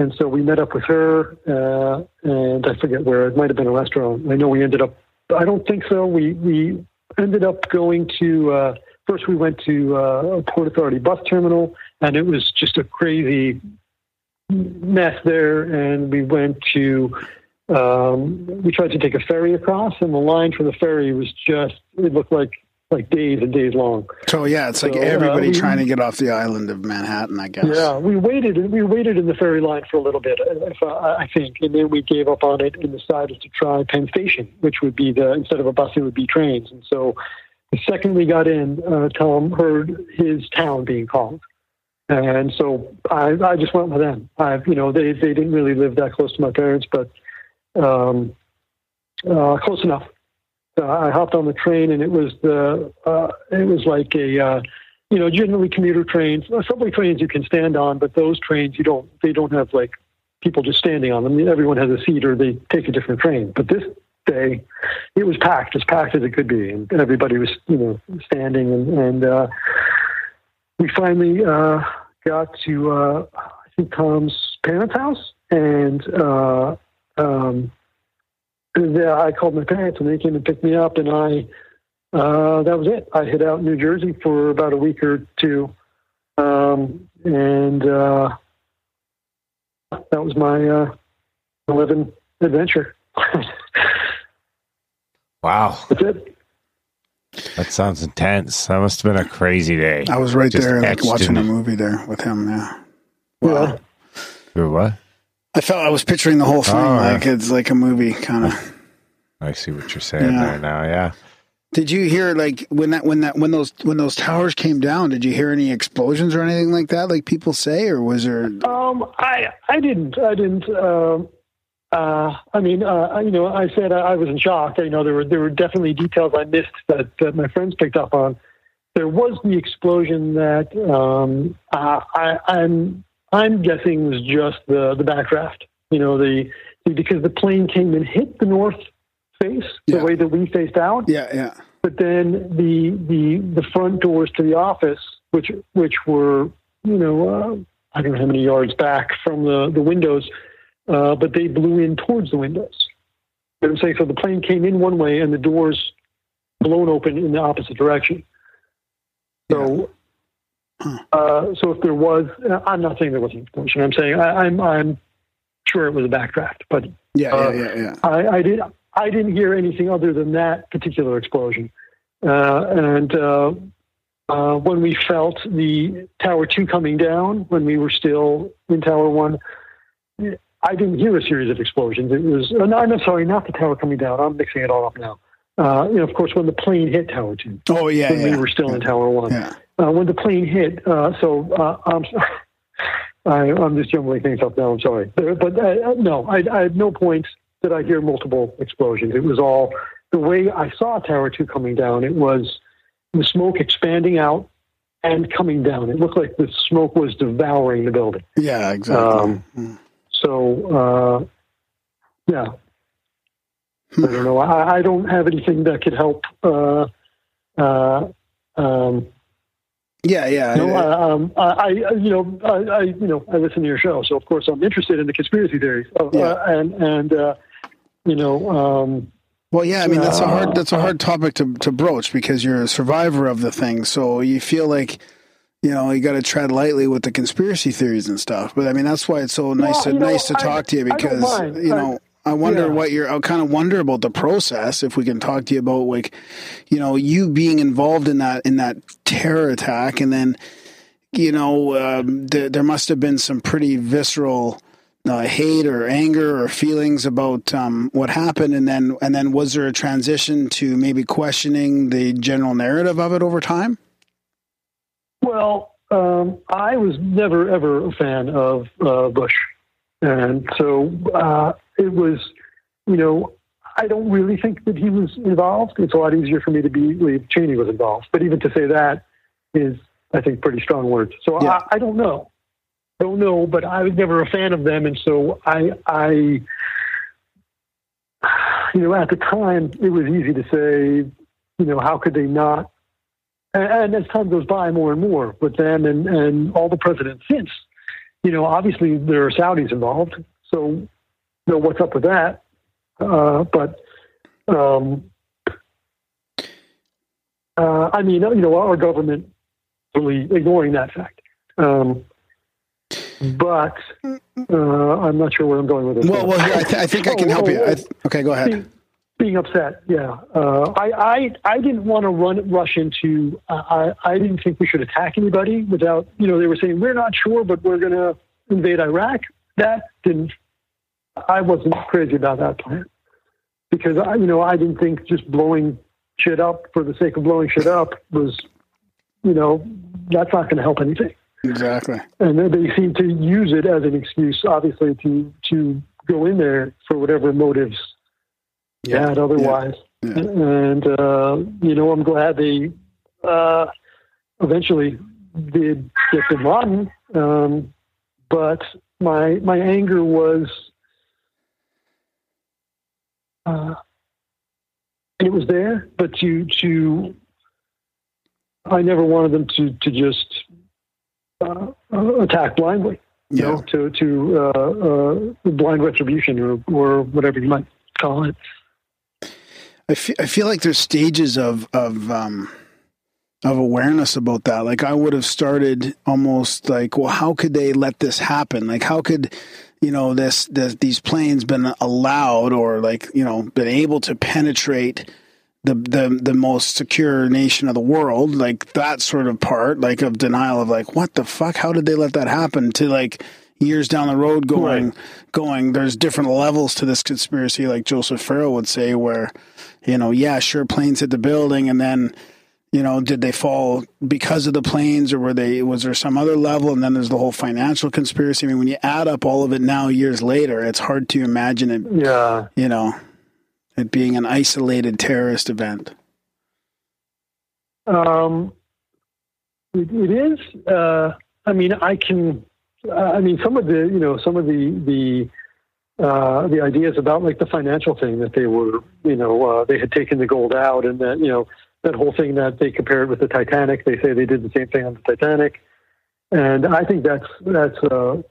and so we met up with her, uh, and I forget where. It might have been a restaurant. I know we ended up. I don't think so. We we ended up going to. Uh, first, we went to uh, a Port Authority bus terminal, and it was just a crazy mess there. And we went to. Um, we tried to take a ferry across, and the line for the ferry was just. It looked like like days and days long. So yeah, it's like So, uh, everybody we- trying to get off the island of Manhattan, I guess. Yeah, we waited. We waited in the ferry line for a little bit, if, uh, I think, and then we gave up on it and decided to try Penn Station, which would be the instead of a bus, it would be trains. And so, the second we got in, uh, Tom heard his town being called, and so I, I just went with them. I, you know, they they didn't really live that close to my parents, but um, uh, close enough. Uh, I hopped on the train, and it was the uh, it was like a uh, you know generally commuter trains, uh, subway trains you can stand on, but those trains you don't they don't have like people just standing on them. Everyone has a seat, or they take a different train. But this day, it was packed, as packed as it could be, and everybody was you know standing, and, and uh, we finally uh, got to uh, I think Tom's parents' house, and uh, um, and, uh, I called my parents, and they came and picked me up, and I uh, that was it. I hid out in New Jersey for about a week or two, um, and uh, that was my uh, 11 adventure. Wow. That's it. That sounds intense. That must have been a crazy day. I was right Just there, like watching in- a movie there with him. Yeah. Yeah. Or what? I felt I was picturing the whole thing Oh, like yeah. it's like a movie kind of. I see what you're saying Yeah. there now. Yeah. Did you hear like when that when that when those when those towers came down? Did you hear any explosions or anything like that? Like people say, or was there? Um, I I didn't I didn't. Um, uh, I mean, uh, you know, I said I, I was in shock. You know, there were there were definitely details I missed that that my friends picked up on. There was the explosion that um, uh, I, I'm I'm guessing was just the the backdraft. You know, the because the plane came and hit the north face the way that we faced out. Yeah, yeah. But then the the the front doors to the office, which which were you know uh, I don't know how many yards back from the the windows, uh, but they blew in towards the windows. You know I'm saying so the plane came in one way and the doors blown open in the opposite direction. So. Uh, so if there was, I'm not saying there was an explosion. I'm saying I, I'm I'm sure it was a backdraft, but Yeah, uh, yeah, yeah, yeah. I, I did. I didn't hear anything other than that particular explosion. Uh, and uh, uh, when we felt the Tower Two coming down, when we were still in Tower One, I didn't hear a series of explosions. It was uh, no, no, sorry, not the tower coming down. I'm mixing it all up now. Uh, you know, of course, when the plane hit Tower Two. Oh yeah, when we were still in Tower One. Yeah. Uh, when the plane hit. Uh, so uh, I'm, I, I'm just jumbling things up now. I'm sorry, but, but uh, no, I, I at no point did I hear multiple explosions. It was all the way I saw Tower Two coming down. It was the smoke expanding out and coming down. It looked like the smoke was devouring the building. Yeah, exactly. Um, so, uh, yeah. I don't know. I, I don't have anything that could help. Uh, uh, um, yeah, yeah. no, I, um, I, you know, I, I, you know, I listen to your show, so of course I'm interested in the conspiracy theories, uh, uh, and and uh, you know, um, Well, yeah, I mean that's a Uh, hard that's a hard topic to to broach because you're a survivor of the thing, so you feel like you know you got to tread lightly with the conspiracy theories and stuff. But I mean that's why it's so nice Well, to you know, nice to I- talk to you because you know. I wonder yeah. what you're. I kind of wonder about the process. If we can talk to you about like, you know, you being involved in that in that terror attack, and then, you know, um, th- there must have been some pretty visceral uh, hate or anger or feelings about um, what happened, and then and then was there a transition to maybe questioning the general narrative of it over time? Well, um, I was never ever a fan of uh, Bush, and so uh, it was, you know, I don't really think that he was involved. It's a lot easier for me to believe Cheney was involved, but even to say that is, I think, pretty strong words. So I, I don't know, I don't know, but I was never a fan of them, and so I, I, you know, at the time it was easy to say, you know, how could they not and, and as time goes by, more and more with them and, and all the presidents since, you know, obviously there are Saudis involved. So, know, what's up with that? Uh, but, um, uh, I mean, you know, our government really ignoring that fact. Um, but uh, I'm not sure where I'm going with this. Well, well, I, th- I think I can help you. I th- okay, go ahead. Being, being upset, yeah. Uh, I, I I didn't want to run rush into. Uh, I I didn't think we should attack anybody without. You know, they were saying we're not sure, but we're going to invade Iraq. That didn't. I wasn't crazy about that plan because I, you know, I didn't think just blowing shit up for the sake of blowing shit up was, you know, that's not going to help anything Exactly. and then they seem to use it as an excuse, obviously, to to go in there for whatever motives they had otherwise. And uh, you know, I'm glad they uh, eventually did get Bin Laden, um, but my my anger was. Uh, it was there, but to to I never wanted them to to just uh, uh, attack blindly. You know, to to uh, uh, blind retribution or or whatever you might call it. I fe- I feel like there's stages of of um of awareness about that. Like I would have started almost like, well, how could they let this happen? Like how could you know this, this these planes been allowed or like you know been able to penetrate the the the most secure nation of the world? Like that sort of part, like of denial of like, what the fuck? How did they let that happen? To like years down the road going going there's different levels to this conspiracy like joseph farrell would say where you know yeah sure planes hit the building and then you know did they fall because of the planes or were they was there some other level and then there's the whole financial conspiracy i mean when you add up all of it now years later it's hard to imagine it Yeah. you know it being an isolated terrorist event Um, it, it is. Uh, I mean, I can. Uh, I mean, some of the you know some of the the uh, the ideas about like the financial thing that they were you know uh, they had taken the gold out and that you know that whole thing that they compared with the Titanic. They say they did the same thing on the Titanic, and I think that's that's uh,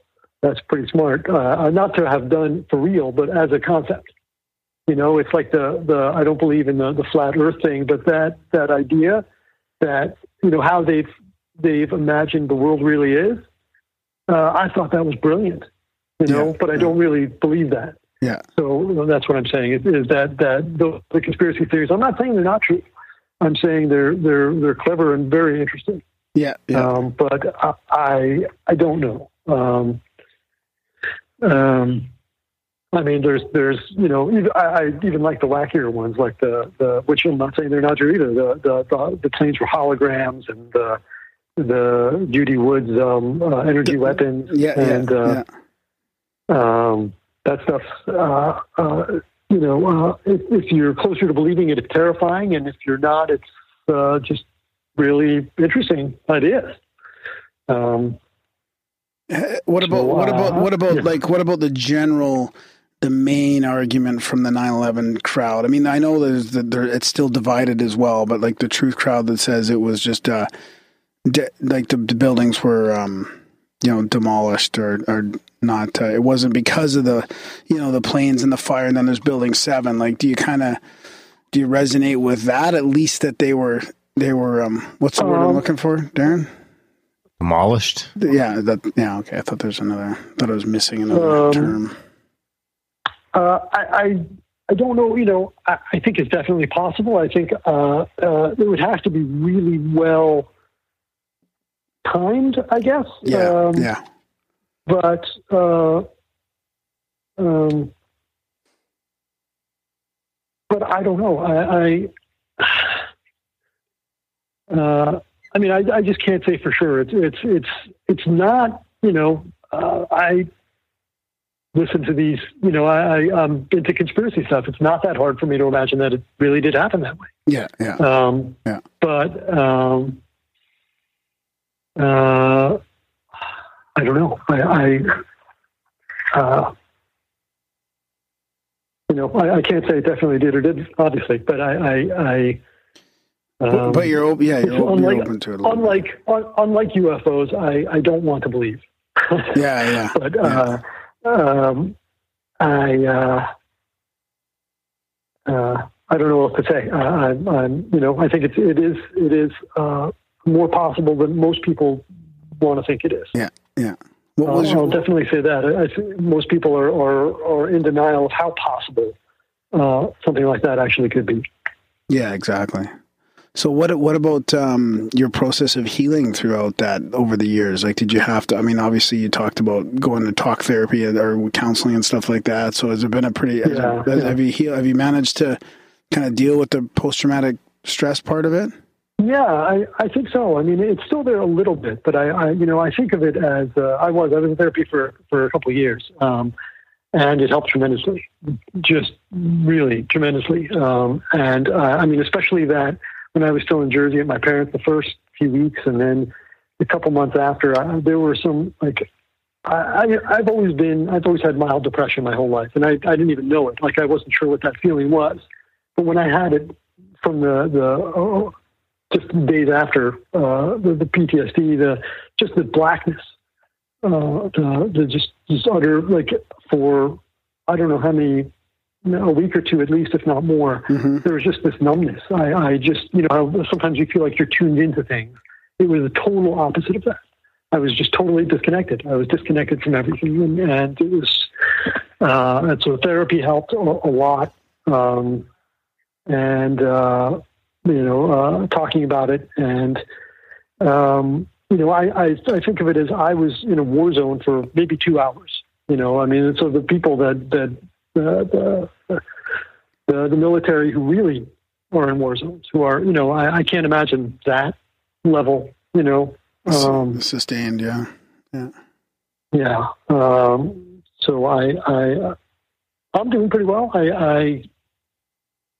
that's pretty smart. Uh, not to have done for real, but as a concept. You know, it's like the the I don't believe in the the flat Earth thing, but that that idea that you know how they've they've imagined the world really is. Uh, I thought that was brilliant, you know, but I don't really believe that. Yeah. So that's what I'm saying is, is that that the, the conspiracy theories. I'm not saying they're not true. I'm saying they're they're they're clever and very interesting. yeah yeah Um, but I, I I don't know. Um, um, I mean, there's there's you know even, I, I even like the wackier ones like the the which I'm not saying they're not true either. The the the, the planes were holograms and uh, the Judy Woods um, uh, energy weapons, Yeah, yeah, and uh, um, that stuff. Uh, uh, you know, uh, if, if you're closer to believing it, it's terrifying, and if you're not, it's uh, just really interesting ideas. Um, What about So, what about uh, what about yeah. like what about the general the main argument from the 9/11 crowd? I mean, I know there's the, there it's still divided as well, but like the truth crowd that says it was just uh de- like the, the buildings were um you know demolished or or not uh, it wasn't because of the you know the planes and the fire and then there's building 7 like do you kind of do you resonate with that at least that they were they were um what's the word I'm Um, looking for Darren Demolished. yeah, that. Yeah, okay. I thought there's another. Thought I was missing another Um, term. Uh, I, I I don't know. You know, I, I think it's definitely possible. I think uh, uh, it would have to be really well timed. I guess. Yeah, Um, yeah. But uh, um, but I don't know. I. I uh, I mean, I, I just can't say for sure. It's it's it's it's not. You know, uh, I listen to these. You know, I, I I'm into conspiracy stuff. It's not that hard for me to imagine that it really did happen that way. Yeah, yeah, Um, yeah. But um, uh, I don't know. I, I uh, you know, I, I can't say it definitely did or didn't, obviously, but I, I, I But- but you're op- yeah, you're it's op- you're open to it a little Unlike, un, unlike UFOs, I, I don't want to believe. Yeah, yeah. but uh, um, I, uh, uh, I don't know what to say. I, I'm, I'm, you know, I think it's, it is, it is uh, more possible than most people want to think it is. Yeah, yeah. What I'll, your- I'll definitely say that. I, I think most people are, are, are in denial of how possible uh, something like that actually could be. Yeah, exactly. So what what about um, your process of healing throughout that over the years? Like, did you have to? I mean, obviously, you talked about going to talk therapy or counseling and stuff like that. So has it been a pretty? Yeah, it- yeah. Have you heal, Have you managed to kind of deal with the post traumatic stress part of it? Yeah, I, I think so. I mean, it's still there a little bit, but I, I you know, I think of it as uh, I was. I was in therapy for for a couple of years, um, and it helped tremendously, just really tremendously. Um, and uh, I mean, especially that when I was still in Jersey at my parents, the first few weeks, and then a couple months after, I, there were some like. I, I, I've always been, I've always had mild depression my whole life, and I, I didn't even know it. Like I wasn't sure what that feeling was, but when I had it from the the oh, just days after uh, the, the PTSD, the just the blackness, uh, the, the just just utter like for I don't know how many a week or two at least, if not more. There was just this numbness. I, I just you know sometimes you feel like you're tuned into things. It was the total opposite of that. I was just totally disconnected. I was disconnected from everything, and, and it was uh, and so therapy helped a, a lot. Um, and uh, you know, uh, talking about it, and um, you know, I, I I think of it as I was in a war zone for maybe two hours. You know, I mean, so the people that that the the, the, the military who really are in war zones, who are you know, I, I can't imagine that level. You know, um, Sustained, yeah, yeah. yeah. Um, so I, I, I'm doing pretty well. I, I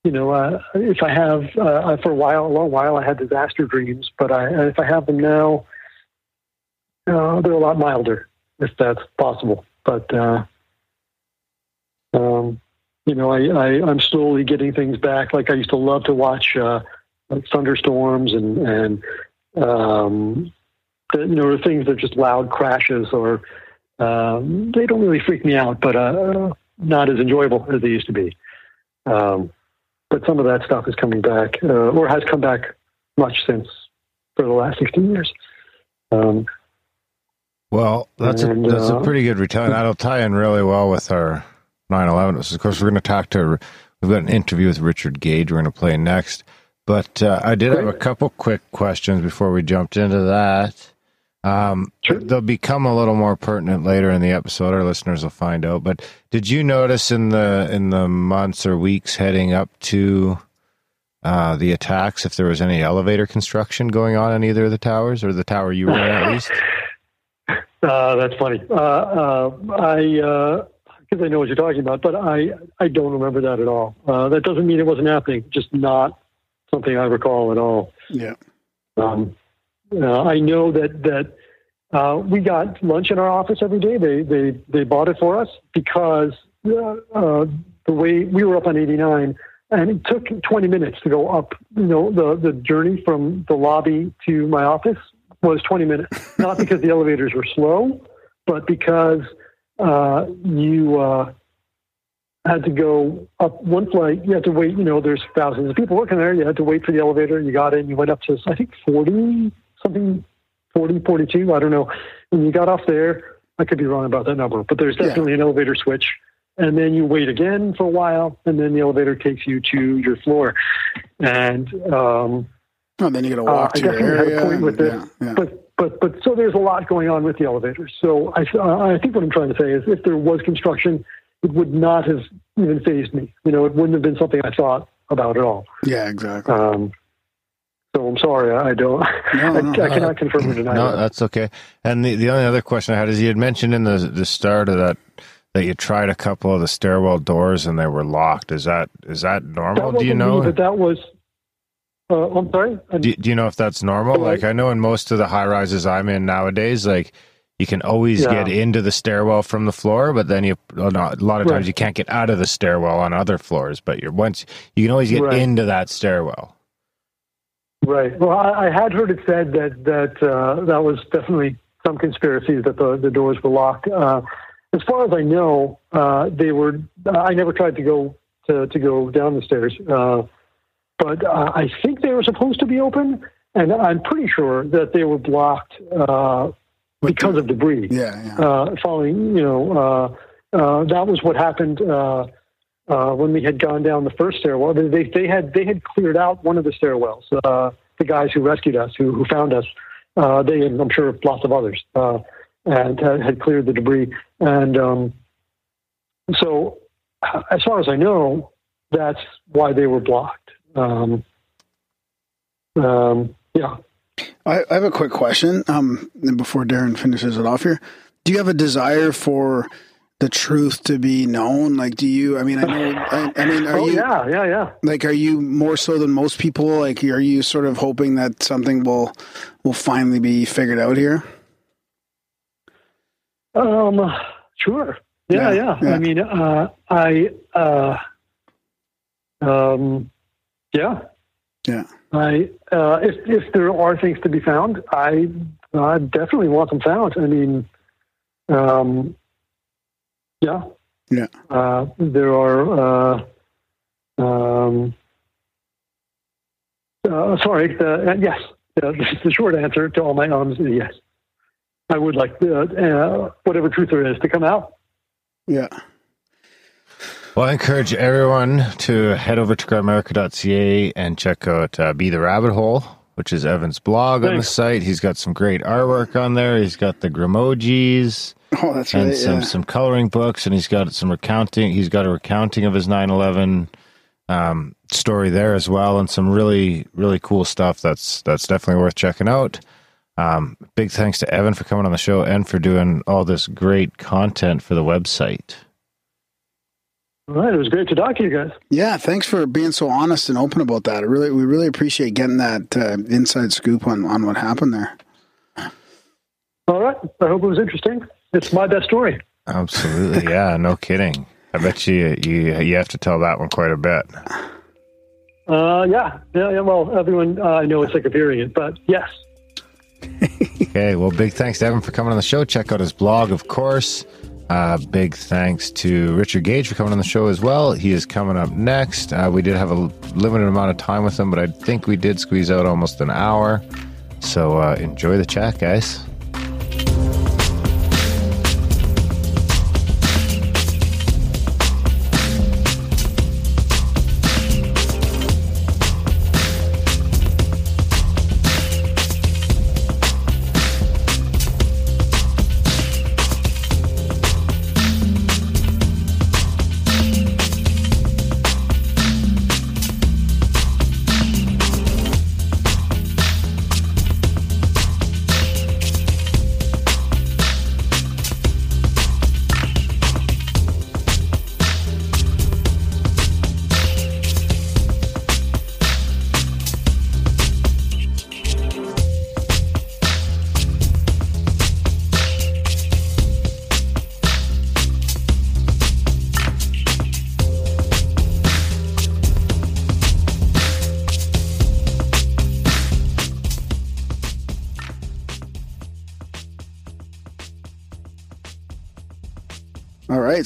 you know, uh, if I have uh, for a while, a long while, I had disaster dreams, but I, if I have them now, uh, they're a lot milder, if that's possible. But uh, um, you know, I, I, I'm slowly getting things back. Like I used to love to watch uh, like thunderstorms and and um, the, you know, things that are just loud crashes or um, they don't really freak me out, but uh, not as enjoyable as they used to be. Um, but some of that stuff is coming back, uh, or has come back much since for the last 16 years. Um, Well, that's And, a that's a uh, pretty good retelling. That'll tie in really well with our 9/11. Of course, we're going to talk to. We've got an interview with Richard Gage. We're going to play next. But uh, I did have a couple quick questions before we jumped into that. Um, They'll become a little more pertinent later in the episode. Our listeners will find out. But did you notice in the in the months or weeks heading up to uh, the attacks if there was any elevator construction going on in either of the towers or the tower you were in at least? Uh, that's funny. Uh, uh, I because I know what you're talking about, but I I don't remember that at all. Uh, that doesn't mean it wasn't happening. Just not something I recall at all. Yeah. Um, uh, I know that that uh, we got lunch in our office every day. They they they bought it for us because uh, uh, the way we were up on 89, and it took 20 minutes to go up. You know, the the journey from the lobby to my office was 20 minutes. Not because the elevators were slow, but because uh, you uh, had to go up one flight. You had to wait. You know, there's thousands of people working there. You had to wait for the elevator. You got in. You went up to I think 40 something, 40, 42. I don't know. When you got off there, I could be wrong about that number, but there's definitely an elevator switch. And then you wait again for a while, and then the elevator takes you to your floor. And um, Oh, then you got to walk uh, to I your area. a point with and- it, yeah, yeah. but but but so there's a lot going on with the elevators. So I uh, I think what I'm trying to say is if there was construction, it would not have even phased me. You know, it wouldn't have been something I thought about at all. yeah, exactly. Um, so I'm sorry, I don't. I, no. I cannot confirm or deny No, that. that's okay. And the, the only other question I had is you had mentioned in the the start of that that you tried a couple of the stairwell doors and they were locked. Is that is that That normal? Do you know? but that was. Uh, I'm sorry. Do, do you know if that's normal? Like I know in most of the high rises I'm in nowadays, like you can always Yeah. get into the stairwell from the floor, but then you not, a lot of times Right. you can't get out of the stairwell on other floors. But you're once you can always get Right. into that stairwell. Right. Well, I, I had heard it said that that uh, that was definitely some conspiracies that the, the doors were locked. Uh, as far as I know, uh, they were. I never tried to go to, to go down the stairs, uh, but uh, I think they were supposed to be open, and I'm pretty sure that they were blocked uh, because of debris. Yeah, yeah. Uh, following, you know, uh, uh, that was what happened. Uh, uh, when we had gone down the first stairwell. They, they, had they had cleared out one of the stairwells. Uh, the guys who rescued us, who, who found us, uh, they and I'm sure lots of others, uh, and had, had cleared the debris. And um, so, uh, as far as I know, that's why they were blocked. Um, um, yeah. I, I have a quick question. Um, before Darren finishes it off here, do you have a desire for the truth to be known? Like, do you? I mean, I know. I, I mean, are oh you? yeah, yeah, yeah. Like, are you more so than most people? Like, are you sort of hoping that something will will finally be figured out here? Um, sure. Yeah, Yeah, yeah. yeah. I mean, uh, I, uh, um, yeah. Yeah. I, uh, if if there are things to be found, I, I definitely want them found. I mean, um, yeah. Yeah. Uh, there are. Uh, um, uh, sorry. Uh, yes. Uh, the short answer to all my ums is yes. I would like uh, uh, whatever truth there is to come out. Yeah. Well, I encourage everyone to head over to grimerica.ca and check out uh, Be the Rabbit Hole, which is Evan's blog on the site. He's got some great artwork on there. He's got the Grimojis Oh, that's and right. some yeah. some coloring books, and he's got some recounting. He's got a recounting of his 9/11 um, story there as well, and some really really cool stuff. That's that's definitely worth checking out. Um, big thanks to Evan for coming on the show and for doing all this great content for the website. All right. It was great to talk to you guys. Yeah, thanks for being so honest and open about that. I really, we really appreciate getting that uh, inside scoop on, on what happened there. All right. I hope it was interesting. It's my best story. Absolutely, yeah, no kidding. I bet you you you have to tell that one quite a bit. Uh, yeah. Yeah. yeah well, everyone uh, I know is sick of hearing it, but yes. Okay, well, big thanks to Evan for coming on the show. Check out his blog, of course. Uh, big thanks to Richard Gage for coming on the show as well. He is coming up next. Uh, we did have a limited amount of time with him, but I think we did squeeze out almost an hour. So uh, enjoy the chat, guys.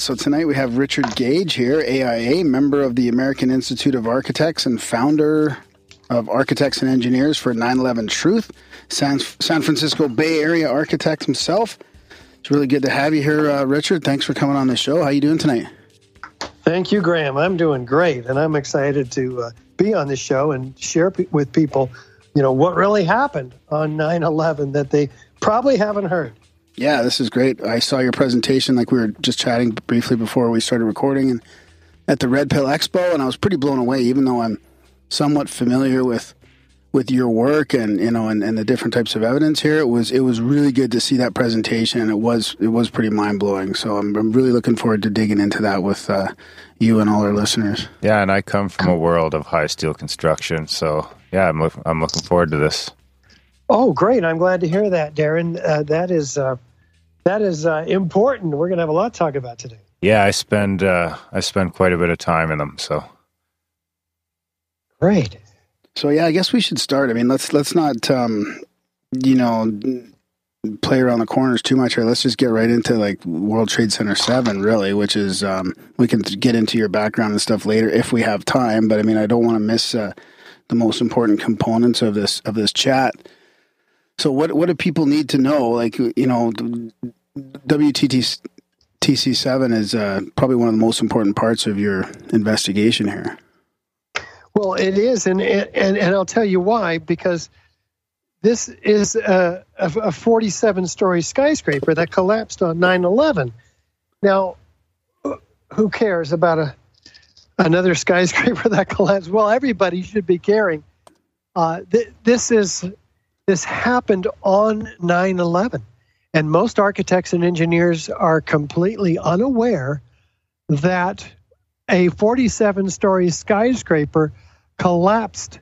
So tonight we have Richard Gage here, AIA, member of the American Institute of Architects and founder of Architects and Engineers for 9/11 Truth, San, San Francisco Bay Area architect himself. It's really good to have you here, uh, Richard. Thanks for coming on the show. How are you doing tonight? Thank you, Graham. I'm doing great, and I'm excited to uh, be on the show and share with people, you know, what really happened on 9/11 that they probably haven't heard. Yeah, this is great. I saw your presentation, like we were just chatting briefly before we started recording, and at the Red Pill Expo, and I was pretty blown away. Even though I'm somewhat familiar with with your work and you know and, and the different types of evidence here, it was it was really good to see that presentation, and it was it was pretty mind blowing. So I'm, I'm really looking forward to digging into that with uh, you and all our listeners. Yeah, and I come from a world of high steel construction, so yeah, I'm look, I'm looking forward to this. Oh, great! I'm glad to hear that, Darren. Uh, that is uh, that is uh, important. We're going to have a lot to talk about today. Yeah, I spend uh, I spend quite a bit of time in them, so Great. So yeah, I guess we should start. I mean, let's let's not um, you know play around the corners too much here. Let's just get right into like World Trade Center Seven, really, which is um, we can get into your background and stuff later if we have time. But I mean, I don't want to miss uh, the most important components of this of this chat. So what what do people need to know? Like you know, WTT TC seven is uh, probably one of the most important parts of your investigation here. Well, it is, and and and I'll tell you why. Because this is a, a 47 story skyscraper that collapsed on 9/11. Now, who cares about a another skyscraper that collapsed? Well, everybody should be caring. Uh, th- this is this happened on 9/11, and most architects and engineers are completely unaware that a 47 story skyscraper collapsed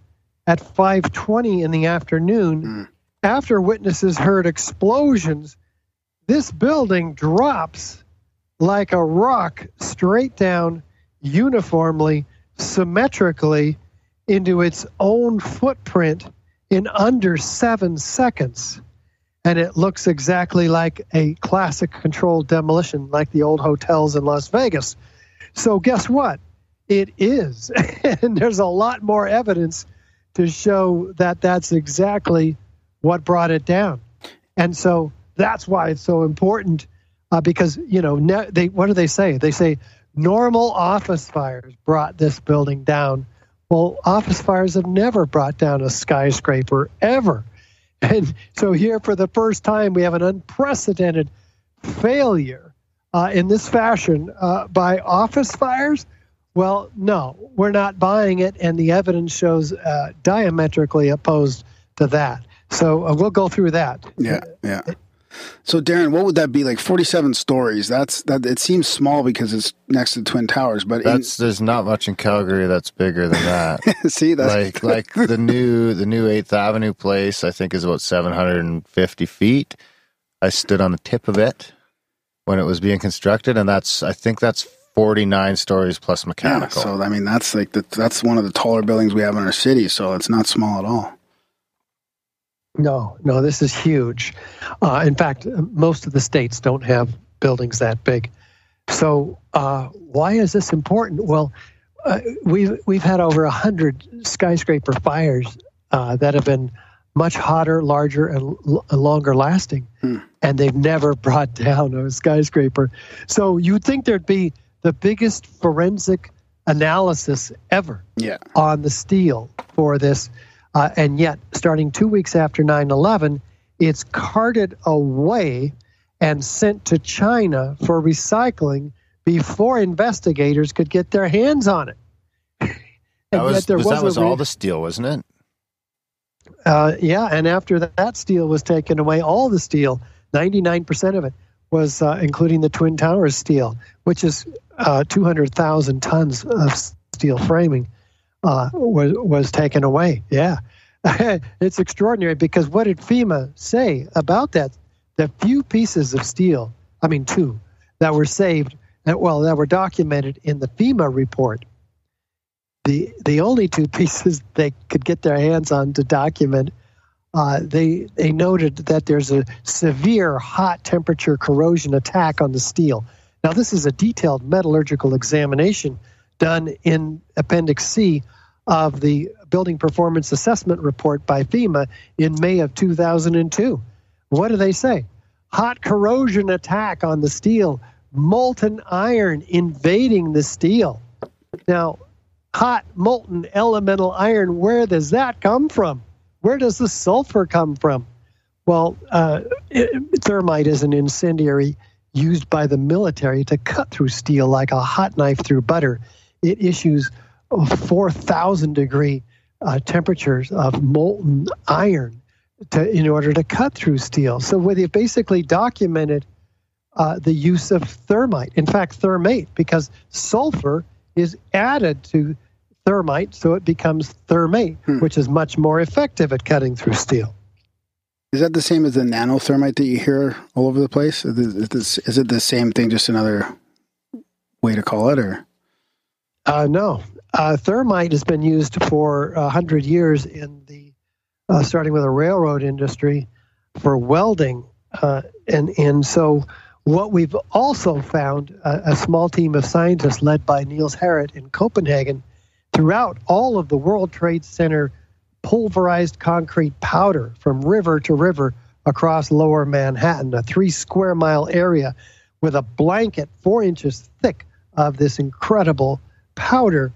at 5:20 in the afternoon hmm. after witnesses heard explosions. This building drops like a rock straight down uniformly symmetrically into its own footprint in under 7 seconds and it looks exactly like a classic controlled demolition like the old hotels in Las Vegas so guess what it is. and there's a lot more evidence to show that that's exactly what brought it down. And so that's why it's so important uh, because, you know, ne- they what do they say? They say normal office fires brought this building down. Well, office fires have never brought down a skyscraper ever. And so here for the first time we have an unprecedented failure uh, in this fashion uh, by office fires well, no, we're not buying it, and the evidence shows uh, diametrically opposed to that. So uh, we'll go through that. Yeah, yeah. So Darren, what would that be like? Forty-seven stories. That's that. It seems small because it's next to the Twin Towers, but in- that's there's not much in Calgary that's bigger than that. see, that's like like the new the new Eighth Avenue place, I think is about 750 feet. I stood on the tip of it when it was being constructed, and that's I think that's 49 stories plus yeah. mechanical. So I mean, that's like the, that's one of the taller buildings we have in our city. So it's not small at all. No, no, this is huge. Uh, in fact, most of the states don't have buildings that big. So uh, why is this important? Well, uh, we've we've had over a hundred skyscraper fires uh, that have been much hotter, larger, and l- longer lasting, and they've never brought down a skyscraper. So you'd think there'd be the biggest forensic analysis ever Yeah. on the steel for this. Uh, and yet, starting two weeks after 9 11, it's carted away and sent to China for recycling before investigators could get their hands on it. that was, yet there was, was, that was re- all the steel, wasn't it? uh, yeah, and after that, that steel was taken away, all the steel, 99% of it, was uh, including the Twin Towers steel, which is uh, 200,000 tons of steel framing, uh, was, was taken away. Yeah. it's extraordinary because what did FEMA say about that? The few pieces of steel, I mean, two, that were saved, well, that were documented in the FEMA report the the only two pieces they could get their hands on to document uh, they they noted that there's a severe hot temperature corrosion attack on the steel Now, this is a detailed metallurgical examination done in Appendix C of the Building Performance Assessment Report by FEMA in May of 2002. What do they say? Hot corrosion attack on the steel, molten iron invading the steel. Now, hot molten elemental iron, where does that come from? Where does the sulfur come from? Well, uh, it, thermite is an incendiary used by the military to cut through steel like a hot knife through butter. It issues 4,000 degree uh, temperatures of molten iron to, in order to cut through steel. So, where they basically documented uh, the use of thermite, in fact, thermate, because sulfur is added to thermite, so it becomes thermate, which is much more effective at cutting through steel. Is that the same as the nanothermite that you hear all over the place? Is it, is it the same thing, just another way to call it, or? Uh, no, uh, thermite has been used for a hundred years in the, uh, starting with the railroad industry, for welding, uh, and and so what we've also found a small team of scientists led by Niels Harrit in Copenhagen, throughout all of the World Trade Center pulverized concrete powder from river to river across lower Manhattan, a three square mile area with a blanket four inches thick of this incredible powder.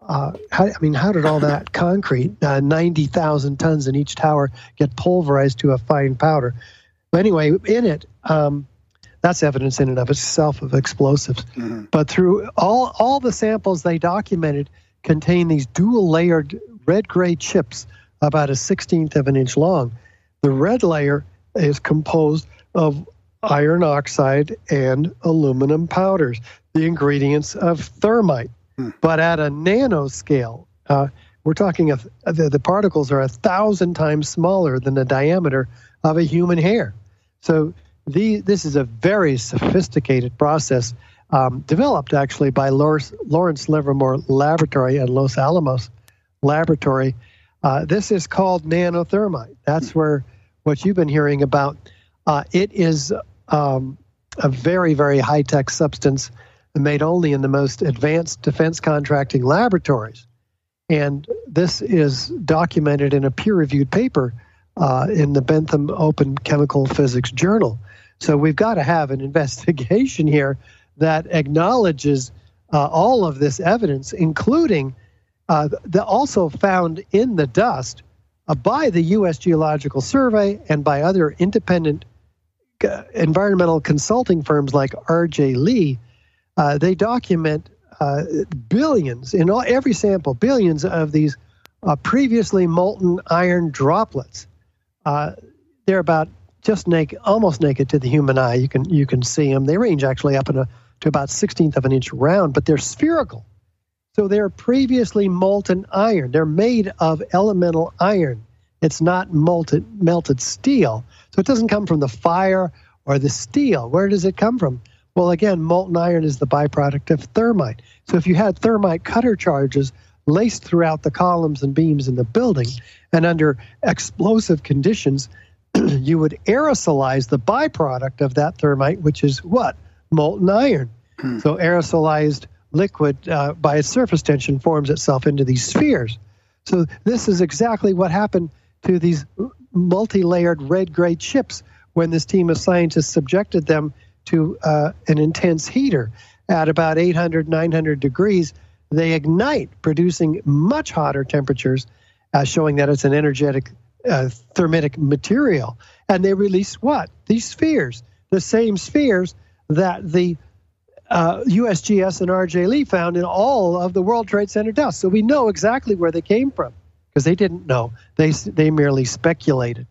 Uh, how, I mean, how did all that concrete, uh, 90,000 tons in each tower, get pulverized to a fine powder? But anyway, in it, um, that's evidence in and of itself of explosives. But through all, all the samples they documented contain these dual layered red gray chips about a sixteenth of an inch long. The red layer is composed of iron oxide and aluminum powders, the ingredients of thermite. But at a nanoscale, uh, we're talking of the, the particles are a thousand times smaller than the diameter of a human hair. So the, this is a very sophisticated process um, developed actually by Lawrence, Lawrence Livermore Laboratory and Los Alamos Laboratory. Uh, this is called nanothermite. That's where what you've been hearing about. Uh, it is um, a very, very high tech substance made only in the most advanced defense contracting laboratories. And this is documented in a peer reviewed paper uh, in the Bentham Open Chemical Physics Journal. So we've got to have an investigation here that acknowledges uh, all of this evidence, including uh, the also found in the dust uh, by the U.S. Geological Survey and by other independent uh, environmental consulting firms like R.J. Lee. Uh, they document uh, billions in all, every sample, billions of these previously molten iron droplets. they're about just naked, almost naked to the human eye. You can you can see them. They range actually up a, to about sixteenth of an inch round, but they're spherical. So they're previously molten iron. They're made of elemental iron. It's not molten melted steel. So it doesn't come from the fire or the steel. Where does it come from? Well, again, molten iron is the byproduct of thermite. So if you had thermite cutter charges laced throughout the columns and beams in the building, and under explosive conditions, you would aerosolize the byproduct of that thermite, which is what? Molten iron. So aerosolized liquid uh, by its surface tension forms itself into these spheres. So this is exactly what happened to these multi-layered red-gray chips when this team of scientists subjected them to uh, an intense heater at about 800, 900 degrees. They ignite, producing much hotter temperatures, uh, showing that it's an energetic uh, thermitic material. And they release what? These spheres, the same spheres that the uh, USGS and RJ Lee found in all of the World Trade Center dust. So we know exactly where they came from because they didn't know. They, they merely speculated.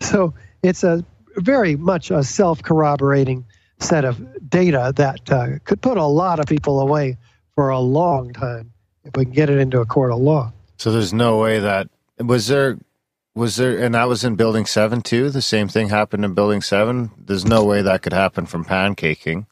So it's a very much a self corroborating set of data that uh, could put a lot of people away for a long time if we can get it into a court of law. So there's no way that was there was there and that was in building 7 too the same thing happened in building 7 there's no way that could happen from pancaking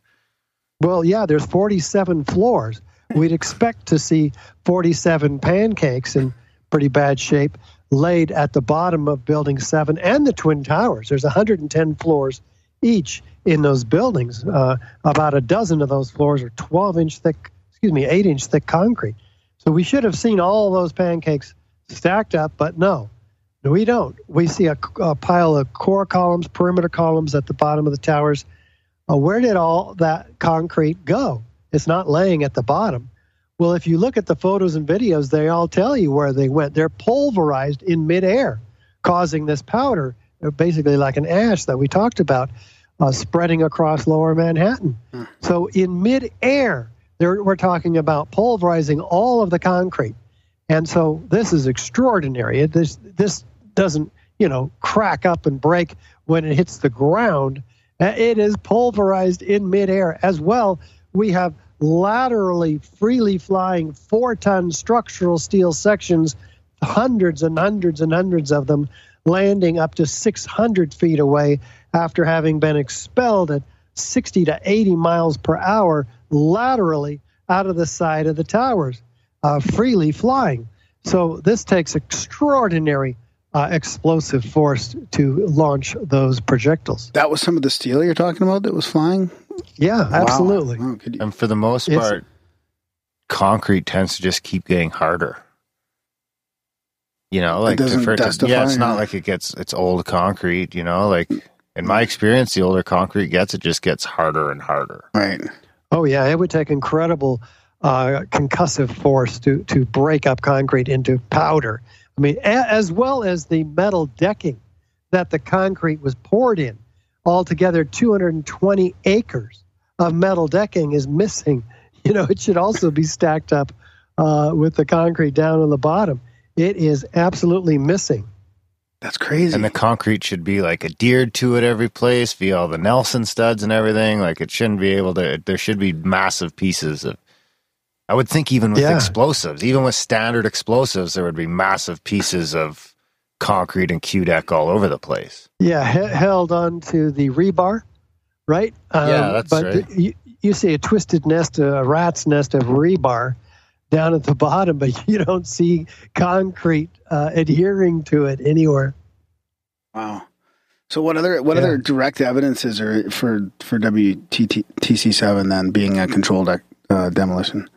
Well, yeah, there's 47 floors. We'd expect to see 47 pancakes in pretty bad shape laid at the bottom of Building 7 and the Twin Towers. There's 110 floors each in those buildings. Uh, about a dozen of those floors are 12 inch thick, excuse me, 8 inch thick concrete. So we should have seen all those pancakes stacked up, but no, no, we don't. We see a, a pile of core columns, perimeter columns at the bottom of the towers. Uh, where did all that concrete go? It's not laying at the bottom. Well, if you look at the photos and videos, they all tell you where they went. They're pulverized in midair, causing this powder, uh, basically like an ash that we talked about, uh, spreading across lower Manhattan. So in midair, there, we're talking about pulverizing all of the concrete. And so this is extraordinary. It, this, this doesn't, you know, crack up and break when it hits the ground. Uh, It is pulverized in midair as well. We have laterally, freely flying four ton structural steel sections, hundreds and hundreds and hundreds of them landing up to 600 feet away after having been expelled at 60 to 80 miles per hour laterally out of the side of the towers, uh, freely flying. So this takes extraordinary uh, explosive force to launch those projectiles. That was some of the steel you're talking about that was flying? Yeah, Wow. absolutely. Could you- And for the most It's- part, concrete tends to just keep getting harder. You know, like doesn't for it to- yeah, it's not like it gets it's old concrete. You know, like in my experience, the older concrete gets, it just gets harder and harder. Right. Oh yeah, it would take incredible uh, concussive force to to break up concrete into powder. I mean, a, as well as the metal decking that the concrete was poured in. Altogether, 220 acres of metal decking is missing. You know, it should also be stacked up uh, with the concrete down on the bottom. It is absolutely missing. That's crazy. And the concrete should be like adhered to at every place via all the Nelson studs and everything. Like it shouldn't be able to. There should be massive pieces of. I would think even with Yeah. explosives, even with standard explosives, there would be massive pieces of concrete and Q deck all over the place. Yeah, he- held on to the rebar, right? Um, Yeah, that's but right. You, you see a twisted nest, a rat's nest of rebar down at the bottom, but you don't see concrete uh, adhering to it anywhere. Wow. So what other what Yeah. other direct evidence is there for for WTC seven then being a controlled uh, demolition?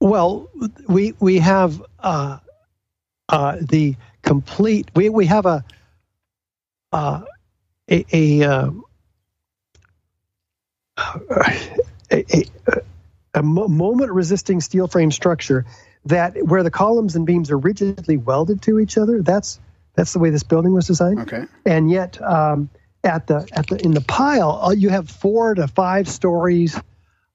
Well, we we have uh, uh, the complete. We we have a uh, a a, um, a, a, a moment resisting steel frame structure that where the columns and beams are rigidly welded to each other. That's that's the way this building was designed Okay. and yet um, at the at the in the pile uh, you have four to five stories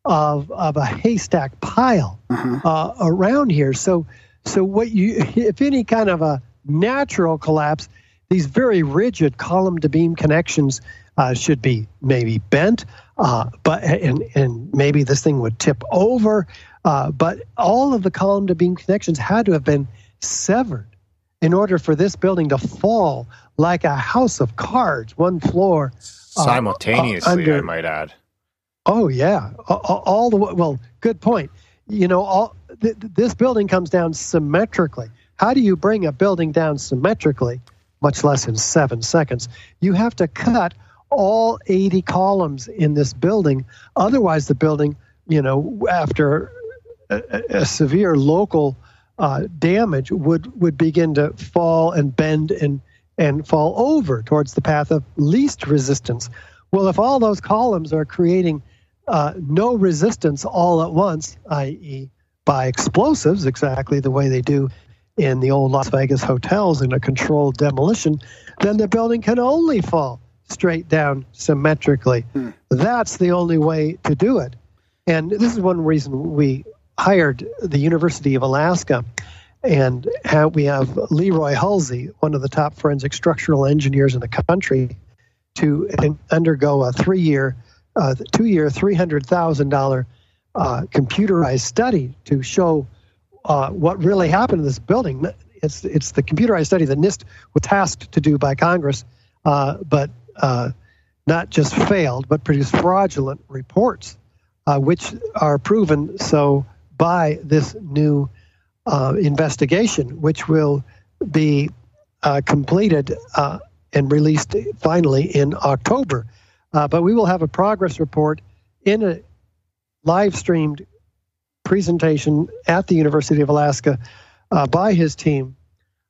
of of a haystack pile uh, around here. So so what you if any kind of a natural collapse, these very rigid column to beam connections uh, should be maybe bent, uh, but and and maybe this thing would tip over. Uh, but all of the column to beam connections had to have been severed in order for this building to fall like a house of cards, one floor uh, Simultaneously, under- I might add. Oh yeah, A- a- all the. Well, good point. You know, all th- this building comes down symmetrically. How do you bring a building down symmetrically, much less in seven seconds? You have to cut all 80 columns in this building. Otherwise, the building, you know, after a, a- severe local uh, damage, would would begin to fall and bend and and fall over towards the path of least resistance. Well, if all those columns are creating uh, no resistance all at once, i.e., by explosives, exactly the way they do in the old Las Vegas hotels in a controlled demolition, then the building can only fall straight down symmetrically. That's the only way to do it. And this is one reason we hired the University of Alaska and we have Leroy Hulsey, one of the top forensic structural engineers in the country, to undergo a uh, two-year, three hundred thousand dollar uh, computerized study to show uh, what really happened in this building. It's it's the computerized study that NIST was tasked to do by Congress, uh, but uh, not just failed, but produced fraudulent reports, uh, which are proven so by this new uh, investigation, which will be uh, completed uh, and released finally in October. But we will have a progress report in a live streamed presentation at the University of Alaska by his team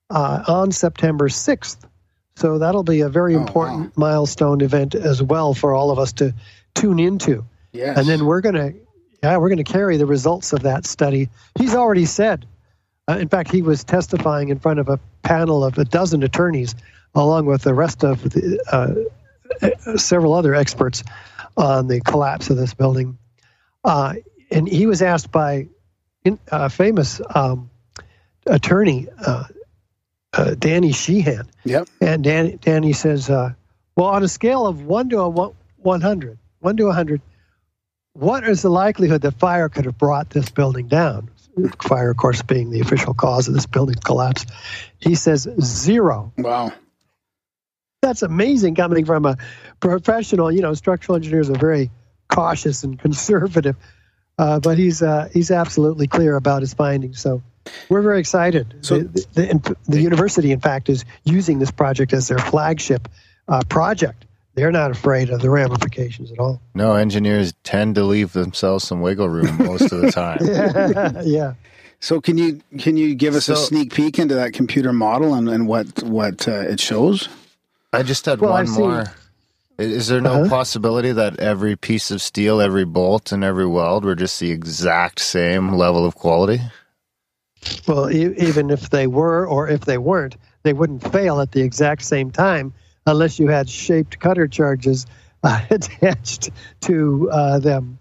on September 6th. So that'll be a very important milestone event as well for all of us to tune into. Yes. And then we're going to, yeah, we're going to carry the results of that study. He's already said, uh, in fact, he was testifying in front of a panel of a dozen attorneys, along with the rest of the, uh, several other experts on the collapse of this building. Uh, and he was asked by in, a famous um, attorney, uh, Danny Sheehan. Yep. And Danny, Danny says, uh, well, on a scale of 1 to a one- 100, 1 to 100, what is the likelihood that fire could have brought this building down? Fire, of course, being the official cause of this building's collapse. He says zero. Wow. That's amazing coming from a professional. You know, structural engineers are very cautious and conservative, uh, but he's uh, he's absolutely clear about his findings. So we're very excited. So- the, the, the university, in fact, is using this project as their flagship uh, project. They're not afraid of the ramifications at all. No, engineers tend to leave themselves some wiggle room most of the time. yeah. So can you can you give us a sneak peek into that computer model and, and what what uh, it shows? I just had Well, one I've more. I- Is there no Uh-huh. possibility that every piece of steel, every bolt, and every weld were just the exact same level of quality? Well, e- even if they were or if they weren't, they wouldn't fail at the exact same time unless you had shaped cutter charges uh, attached to uh, them.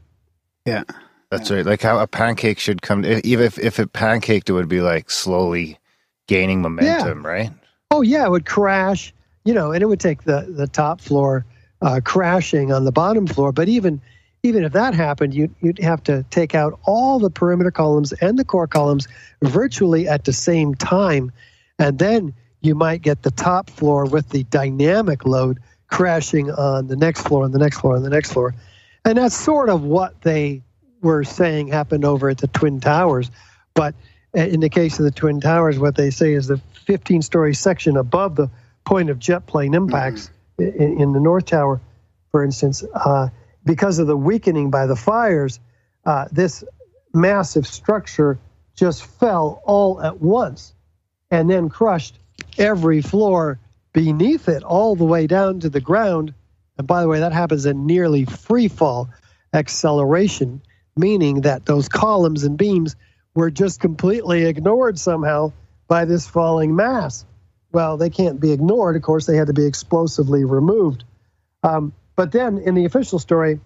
Yeah. That's right. Like how a pancake should come. Even if if it pancaked, it would be like slowly gaining momentum, right? Oh yeah, it would crash, you know, and it would take the the top floor uh, crashing on the bottom floor. But even even if that happened, you'd you'd have to take out all the perimeter columns and the core columns virtually at the same time, and then you might get the top floor with the dynamic load crashing on the next floor and the next floor and the next floor, and that's sort of what they were saying happened over at the Twin Towers, but in the case of the Twin Towers, what they say is the 15 story section above the point of jet plane impacts in, in the North Tower, for instance, uh, because of the weakening by the fires, uh, this massive structure just fell all at once and then crushed every floor beneath it all the way down to the ground. And by the way, that happens in nearly free fall acceleration, meaning that those columns and beams were just completely ignored somehow by this falling mass. Well, they can't be ignored. Of course, they had to be explosively removed. Um, but then in the official story,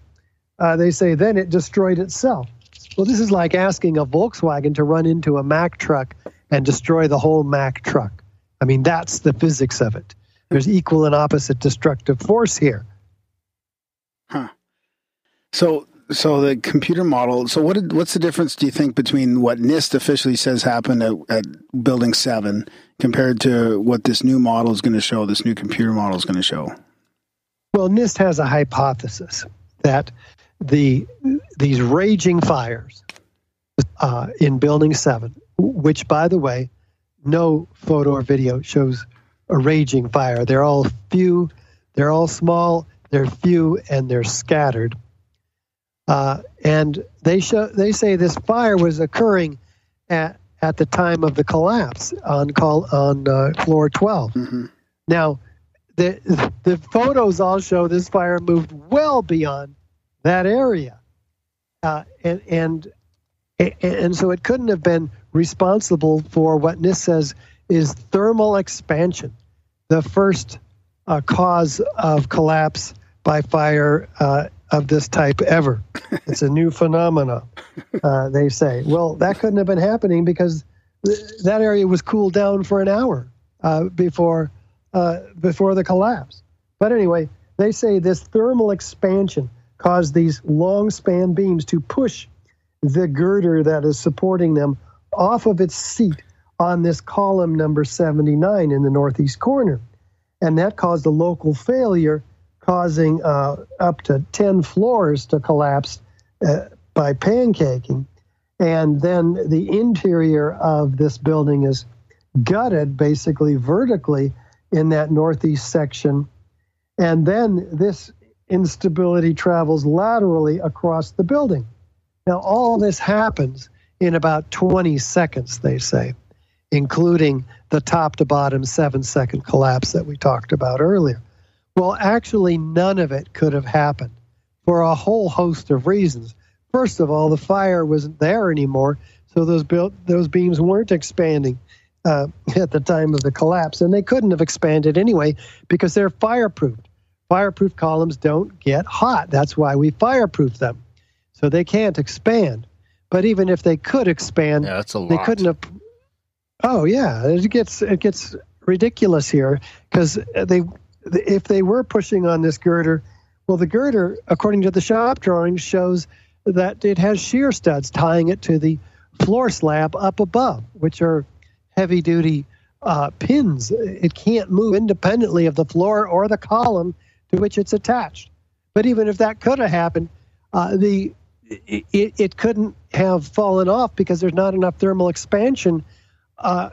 uh, they say then it destroyed itself. Well, this is like asking a Volkswagen to run into a Mack truck and destroy the whole Mack truck. I mean, that's the physics of it. There's equal and opposite destructive force here. So so the computer model. So what did, what's the difference? Do you think between what NIST officially says happened at, at Building Seven compared to what this new model is going to show? This new computer model is going to show. Well, NIST has a hypothesis that the these raging fires uh, in Building Seven, which, by the way, no photo or video shows a raging fire. They're all few, they're all small, they're few, and they're scattered. Uh, and they show they say this fire was occurring at at the time of the collapse on call on uh, floor 12. Now, the the photos all show this fire moved well beyond that area, uh, and and and so it couldn't have been responsible for what NIST says is thermal expansion, the first uh, cause of collapse by fire uh, of this type ever. It's a new phenomena, uh, they say. Well, that couldn't have been happening because th- that area was cooled down for an hour uh, before uh, before the collapse. But anyway, they say this thermal expansion caused these long span beams to push the girder that is supporting them off of its seat on this column number 79 in the northeast corner. And that caused a local failure, causing uh, up to 10 floors to collapse uh, by pancaking. And then the interior of this building is gutted basically vertically in that northeast section. And then this instability travels laterally across the building. Now, all this happens in about 20 seconds, they say, including the top to bottom seven second collapse that we talked about earlier. Well, actually, none of it could have happened for a whole host of reasons. First of all, the fire wasn't there anymore, so those built, those beams weren't expanding uh, at the time of the collapse, and they couldn't have expanded anyway because they're fireproofed. Fireproof columns don't get hot. That's why we fireproof them, so they can't expand. But even if they could expand, Yeah, that's a they couldn't have. Oh yeah, it gets it gets ridiculous here because they if they were pushing on this girder, well, the girder, according to the shop drawing, shows that it has shear studs tying it to the floor slab up above, which are heavy duty uh, pins. It can't move independently of the floor or the column to which it's attached. But even if that could have happened, uh, the it, it couldn't have fallen off because there's not enough thermal expansion uh,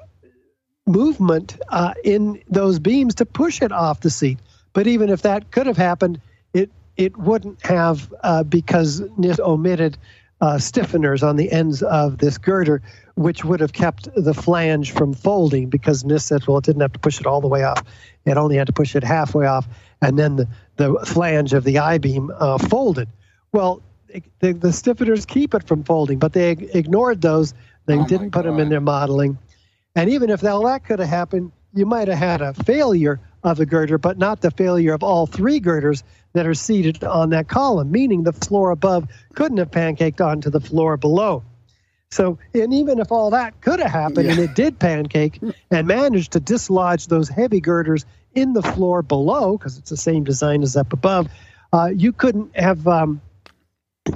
movement uh, in those beams to push it off the seat. But even if that could have happened, it it wouldn't have uh, because NIST omitted uh, stiffeners on the ends of this girder, which would have kept the flange from folding because NIST said, well, it didn't have to push it all the way off. It only had to push it halfway off, and then the, the flange of the I beam uh, folded. Well, it- the, the stiffeners keep it from folding, but they ignored those. They didn't put them in their modeling. And even if all that could have happened, you might have had a failure of the girder, but not the failure of all three girders that are seated on that column, meaning the floor above couldn't have pancaked onto the floor below. So, and even if all that could have happened and it did pancake and managed to dislodge those heavy girders in the floor below, because it's the same design as up above, uh, you couldn't have, um,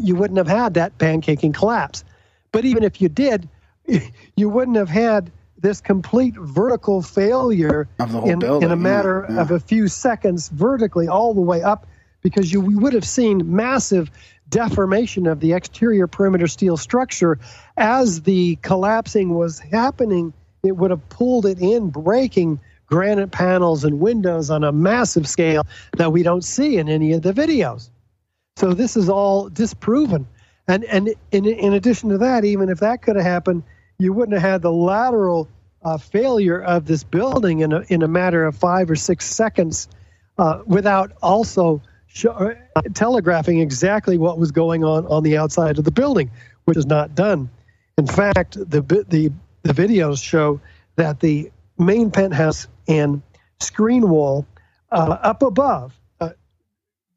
you wouldn't have had that pancaking collapse. But even if you did, you wouldn't have had this complete vertical failure Of the whole in, building, in a yeah, matter yeah. of a few seconds vertically all the way up because you we would have seen massive deformation of the exterior perimeter steel structure. As the collapsing was happening it would have pulled it in breaking granite panels and windows on a massive scale that we don't see in any of the videos. So this is all disproven. And and in, in addition to that even if that could have happened you wouldn't have had the lateral uh, failure of this building in a, in a matter of five or six seconds uh, without also show, uh, telegraphing exactly what was going on on the outside of the building, which is not done. In fact, the the the videos show that the main penthouse and screen wall uh, up above uh,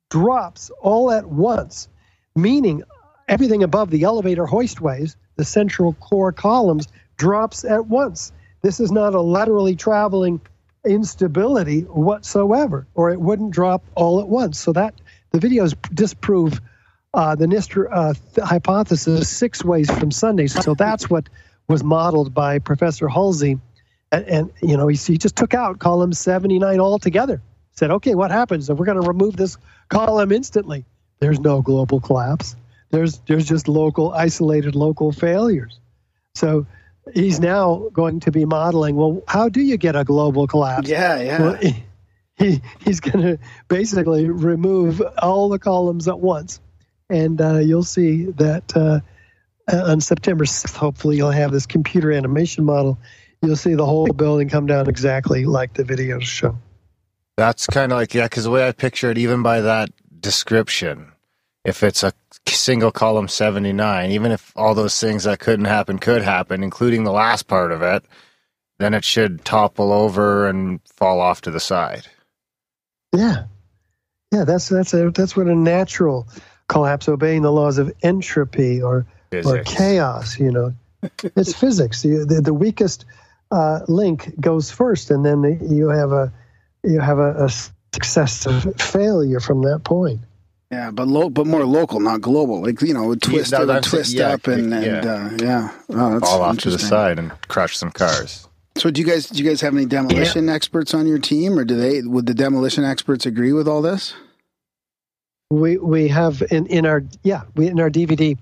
drops all at once, meaning everything above the elevator hoistways, the central core columns, drops at once. This is not a laterally traveling instability whatsoever, or it wouldn't drop all at once. So that the videos disprove uh, the NIST uh, th- hypothesis six ways from Sunday. So that's what was modeled by Professor Hulsey, and, and you know he, he just took out column 79 altogether. Said, okay, what happens if we're going to remove this column instantly? There's no global collapse. There's there's just local isolated local failures. So he's now going to be modeling. Well, how do you get a global collapse? Yeah, yeah. Well, he, he's going to basically remove all the columns at once, and uh, you'll see that uh, on September 6th. Hopefully, you'll have this computer animation model. You'll see the whole building come down exactly like the videos show. That's kind of like yeah, because the way I picture it, even by that description, if it's a single column seventy nine, even if all those things that couldn't happen could happen, including the last part of it, then it should topple over and fall off to the side. Yeah, yeah. That's that's a that's what a natural collapse, obeying the laws of entropy or or chaos. You know, it's physics. The, the the weakest uh, link goes first, and then you have a you have a, a successive failure from that point. Yeah, but lo- but more local, not global. Like you know, it would twist, no, it would that's it, twist yeah, up and yeah. and uh, yeah. Oh, that's fall off to the side and crush some cars. So, do you guys do you guys have any demolition experts on your team, or do they would the demolition experts agree with all this? We we have in, in our yeah we in our DVD.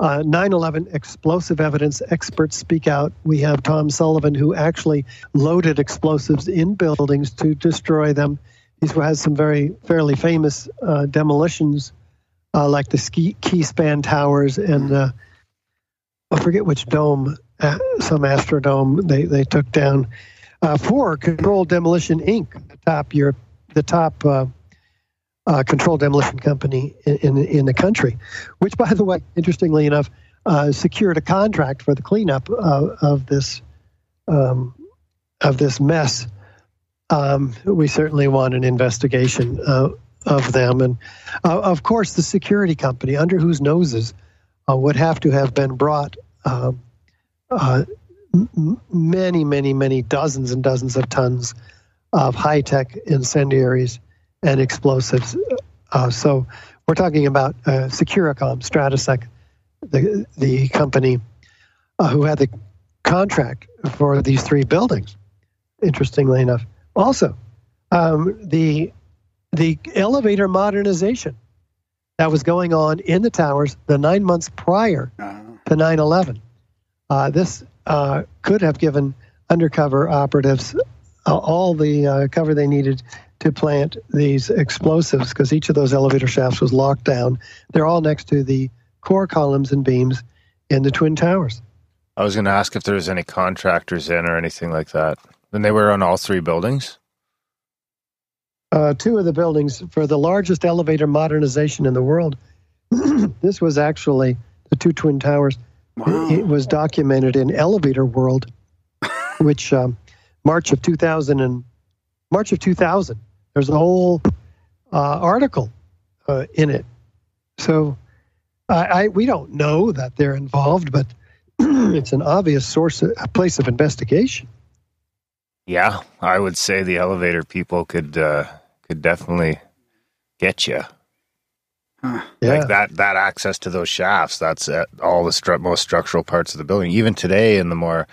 Uh, 9/11 explosive evidence experts speak out. We have Tom Sullivan, who actually loaded explosives in buildings to destroy them. He has some very fairly famous uh, demolitions, uh, like the ski, Towers and uh, I forget which dome, uh, some Astrodome they, they took down. Uh, for Control Demolition Inc., the top Europe, the top controlled demolition company in, in in the country, which, by the way, interestingly enough, secured a contract for the cleanup of, of this um, of this mess. Um, we certainly want an investigation uh, of them, and uh, of course, the security company under whose noses uh, would have to have been brought. Um, uh, many, many, many dozens and dozens of tons of high tech incendiaries and explosives. Uh, so we're talking about uh, Securacom, Stratesec, the, the company who had the contract for these three buildings, interestingly enough. Also, um, the, the elevator modernization that was going on in the towers the nine months prior to 9 11. Uh, this uh, could have given undercover operatives uh, all the uh, cover they needed to plant these explosives because each of those elevator shafts was locked down. They're all next to the core columns and beams in the Twin Towers. I was going to ask if there was any contractors in or anything like that. And they were on all three buildings? Uh, two of the buildings for the largest elevator modernization in the world. this was actually the two Twin Towers. It was documented in Elevator World, which um, March of 2000 and March of 2000. There's a whole uh, article uh, in it. So I, I we don't know that they're involved, but it's an obvious source, a place of investigation. Yeah, I would say the elevator people could uh, could definitely get you. Yeah. Like that that access to those shafts. That's at all the stru- most structural parts of the building. Even today, in the more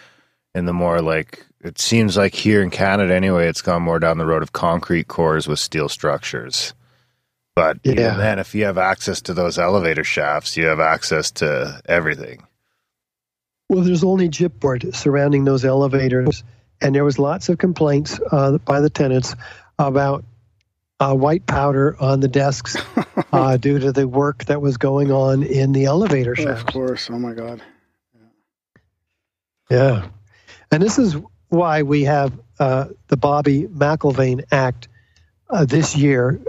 in the more like it seems like here in Canada anyway, it's gone more down the road of concrete cores with steel structures. But Yeah. even then, if you have access to those elevator shafts, you have access to everything. Well, there's only gypboard surrounding those elevators, and there was lots of complaints uh, by the tenants about uh, white powder on the desks uh, due to the work that was going on in the elevator shaft. Of course. Oh my God. Yeah, and this is why we have uh, the Bobby McIlvaine Act uh, this year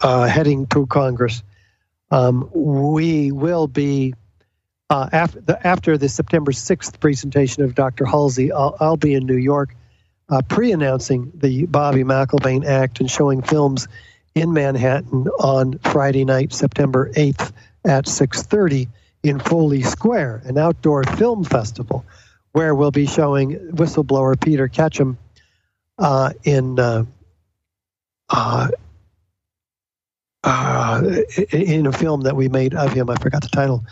uh, heading to Congress. Um, we will be uh, after the, after the September 6th presentation of Dr. Hulsey. I'll, I'll be in New York uh, pre-announcing the Bobby McIlvaine Act and showing films in Manhattan on Friday night, September 8th at 6:30 in Foley Square, an outdoor film festival where we'll be showing whistleblower Peter Ketchum uh, in uh, uh, in a film that we made of him. I forgot the title.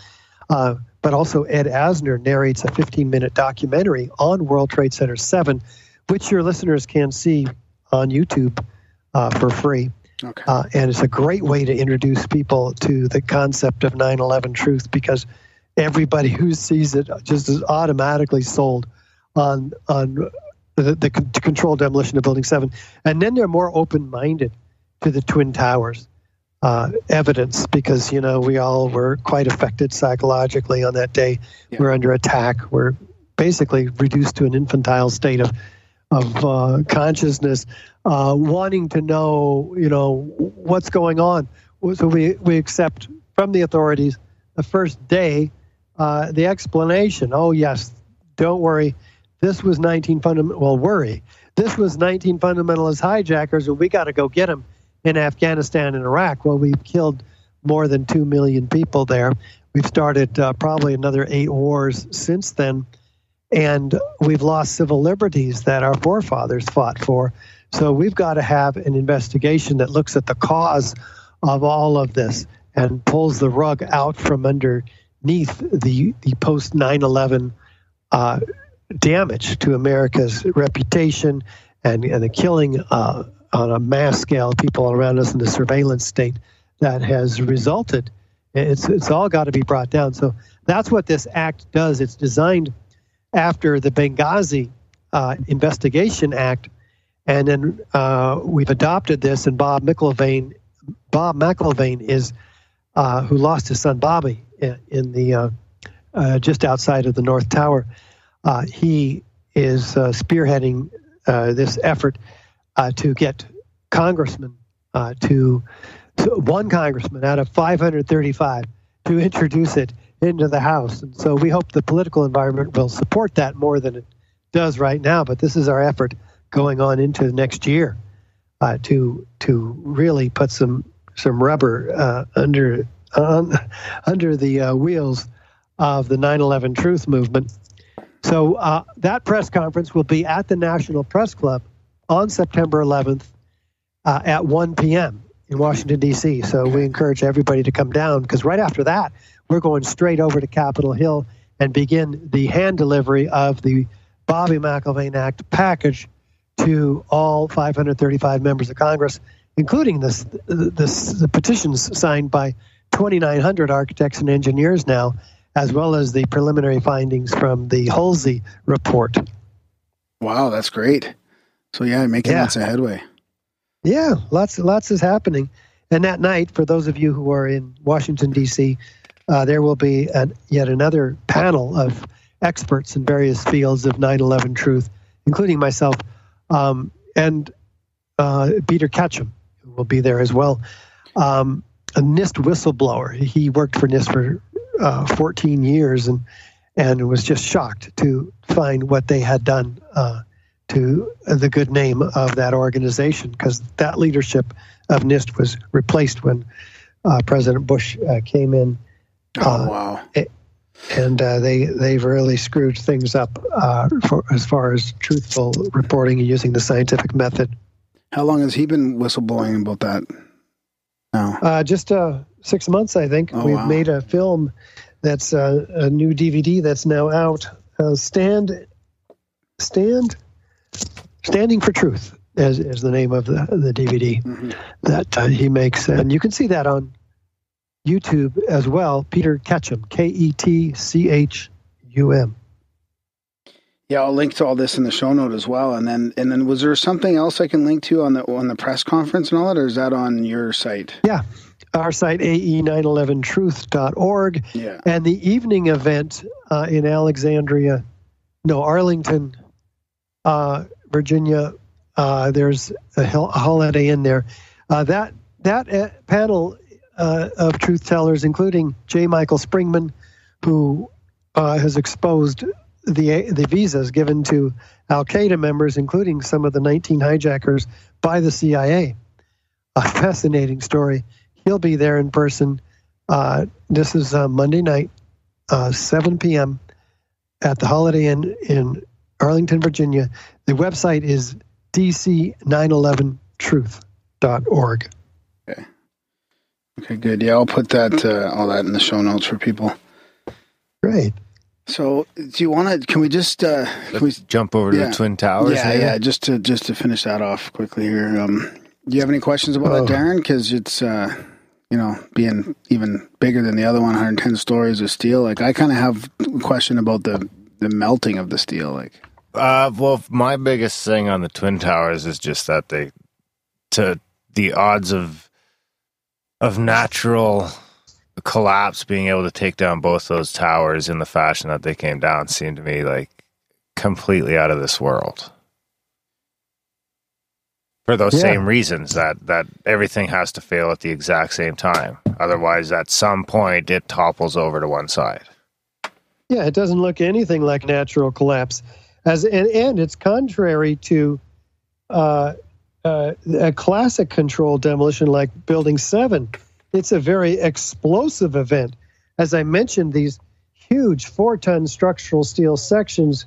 Uh, but also, Ed Asner narrates a 15 minute documentary on World Trade Center 7, which your listeners can see on YouTube uh, for free. Okay. Uh, and it's a great way to introduce people to the concept of 9 11 truth because everybody who sees it just is automatically sold on, on the, the con- controlled demolition of Building 7. And then they're more open minded to the Twin Towers uh, evidence because, you know, we all were quite affected psychologically on that day. We're under attack. We're basically reduced to an infantile state of of uh, consciousness, uh, wanting to know, you know, what's going on. So we we accept from the authorities the first day uh, the explanation. Oh yes, don't worry. This was 19 fundamental. Well, worry. This was 19 fundamentalist hijackers, and we got to go get them in Afghanistan and Iraq. Well, we've killed more than two million people there. We've started uh, probably another eight wars since then and we've lost civil liberties that our forefathers fought for. So we've got to have an investigation that looks at the cause of all of this and pulls the rug out from underneath the the post 9/11 uh, damage to America's reputation and and the killing uh, on a mass scale people around us in the surveillance state that has resulted. It's it's all got to be brought down. So that's what this act does. It's designed after the Benghazi uh, Investigation Act, and then uh, we've adopted this. And Bob McIlvaine, Bob McIlvaine is uh, who lost his son Bobby in, in the uh, uh, just outside of the North Tower. Uh, he is spearheading this effort uh, to get congressmen uh, to, to one congressman out of 535 to introduce it into the House. And so we hope the political environment will support that more than it does right now. But this is our effort going on into next year uh, to to really put some some rubber uh, under uh, under the uh, wheels of the 9/11 Truth movement. So uh, that press conference will be at the National Press Club on September 11th uh, at 1 p.m. in Washington D.C. So we encourage everybody to come down because right after that we're going straight over to Capitol Hill and begin the hand delivery of the Bobby McIlvaine Act package to all 535 members of Congress, including this, this the petitions signed by 2,900 architects and engineers now, as well as the preliminary findings from the Hulsey report. Wow, that's great. So yeah, making Yeah. lots of headway. Yeah, lots lots is happening. And that night, for those of you who are in Washington D.C., uh, there will be an, yet another panel of experts in various fields of 9/11 truth, including myself um, and uh, Peter Ketchum, who will be there as well. Um, a NIST whistleblower. He worked for NIST for uh, 14 years and and was just shocked to find what they had done uh, to the good name of that organization because that leadership of NIST was replaced when uh, President Bush uh, came in. Oh wow! And uh, they they've really screwed things up uh, for, as far as truthful reporting and using the scientific method. How long has he been whistleblowing about that? Now, Uh, just uh, six months, I think. Oh, We've wow. made a film that's uh, a new DVD that's now out. Uh, stand, stand, standing for truth is, is the name of the the DVD Mm-hmm. that uh, he makes, and you can see that on YouTube as well. Peter Ketchum, K E T C H U M. yeah, I'll link to all this in the show note as well. And then, and then, was there something else I can link to on the on the press conference and all that, or is that on your site? Yeah, our site E ae911truth.org. Yeah. And the evening event uh, in Alexandria, no, Arlington, uh, Virginia, uh, there's a, Holiday Inn there. Uh, that that uh, panel uh, of truth tellers, including J. Michael Springman, who has exposed the the visas given to Al Qaeda members, including some of the 19 hijackers by the CIA. A fascinating story. He'll be there in person. Uh, this is uh, Monday night, uh, 7 p.m. at the Holiday Inn in Arlington, Virginia. The website is dc911truth.org. Okay, Okay, good. Yeah, I'll put that uh, all that in the show notes for people. Great. So, do you want to? Can we just uh, can we jump over to yeah. the Twin Towers? Yeah, maybe? yeah. Just to just to finish that off quickly here. Um, do you have any questions about Oh. that, Darren? Because it's uh, you know being even bigger than the other one, 110 stories of steel. Like I kind of have a question about the the melting of the steel. Like Uh, well, my biggest thing on the Twin Towers is just that they, to the odds of, of natural collapse being able to take down both those towers in the fashion that they came down seemed to me like completely out of this world. For those Yeah. same reasons that that everything has to fail at the exact same time. Otherwise, at some point, it topples over to one side. Yeah, it doesn't look anything like natural collapse, as and, and it's contrary to uh, uh, a classic controlled demolition like Building Seven. It's a very explosive event. As I mentioned, these huge four-ton structural steel sections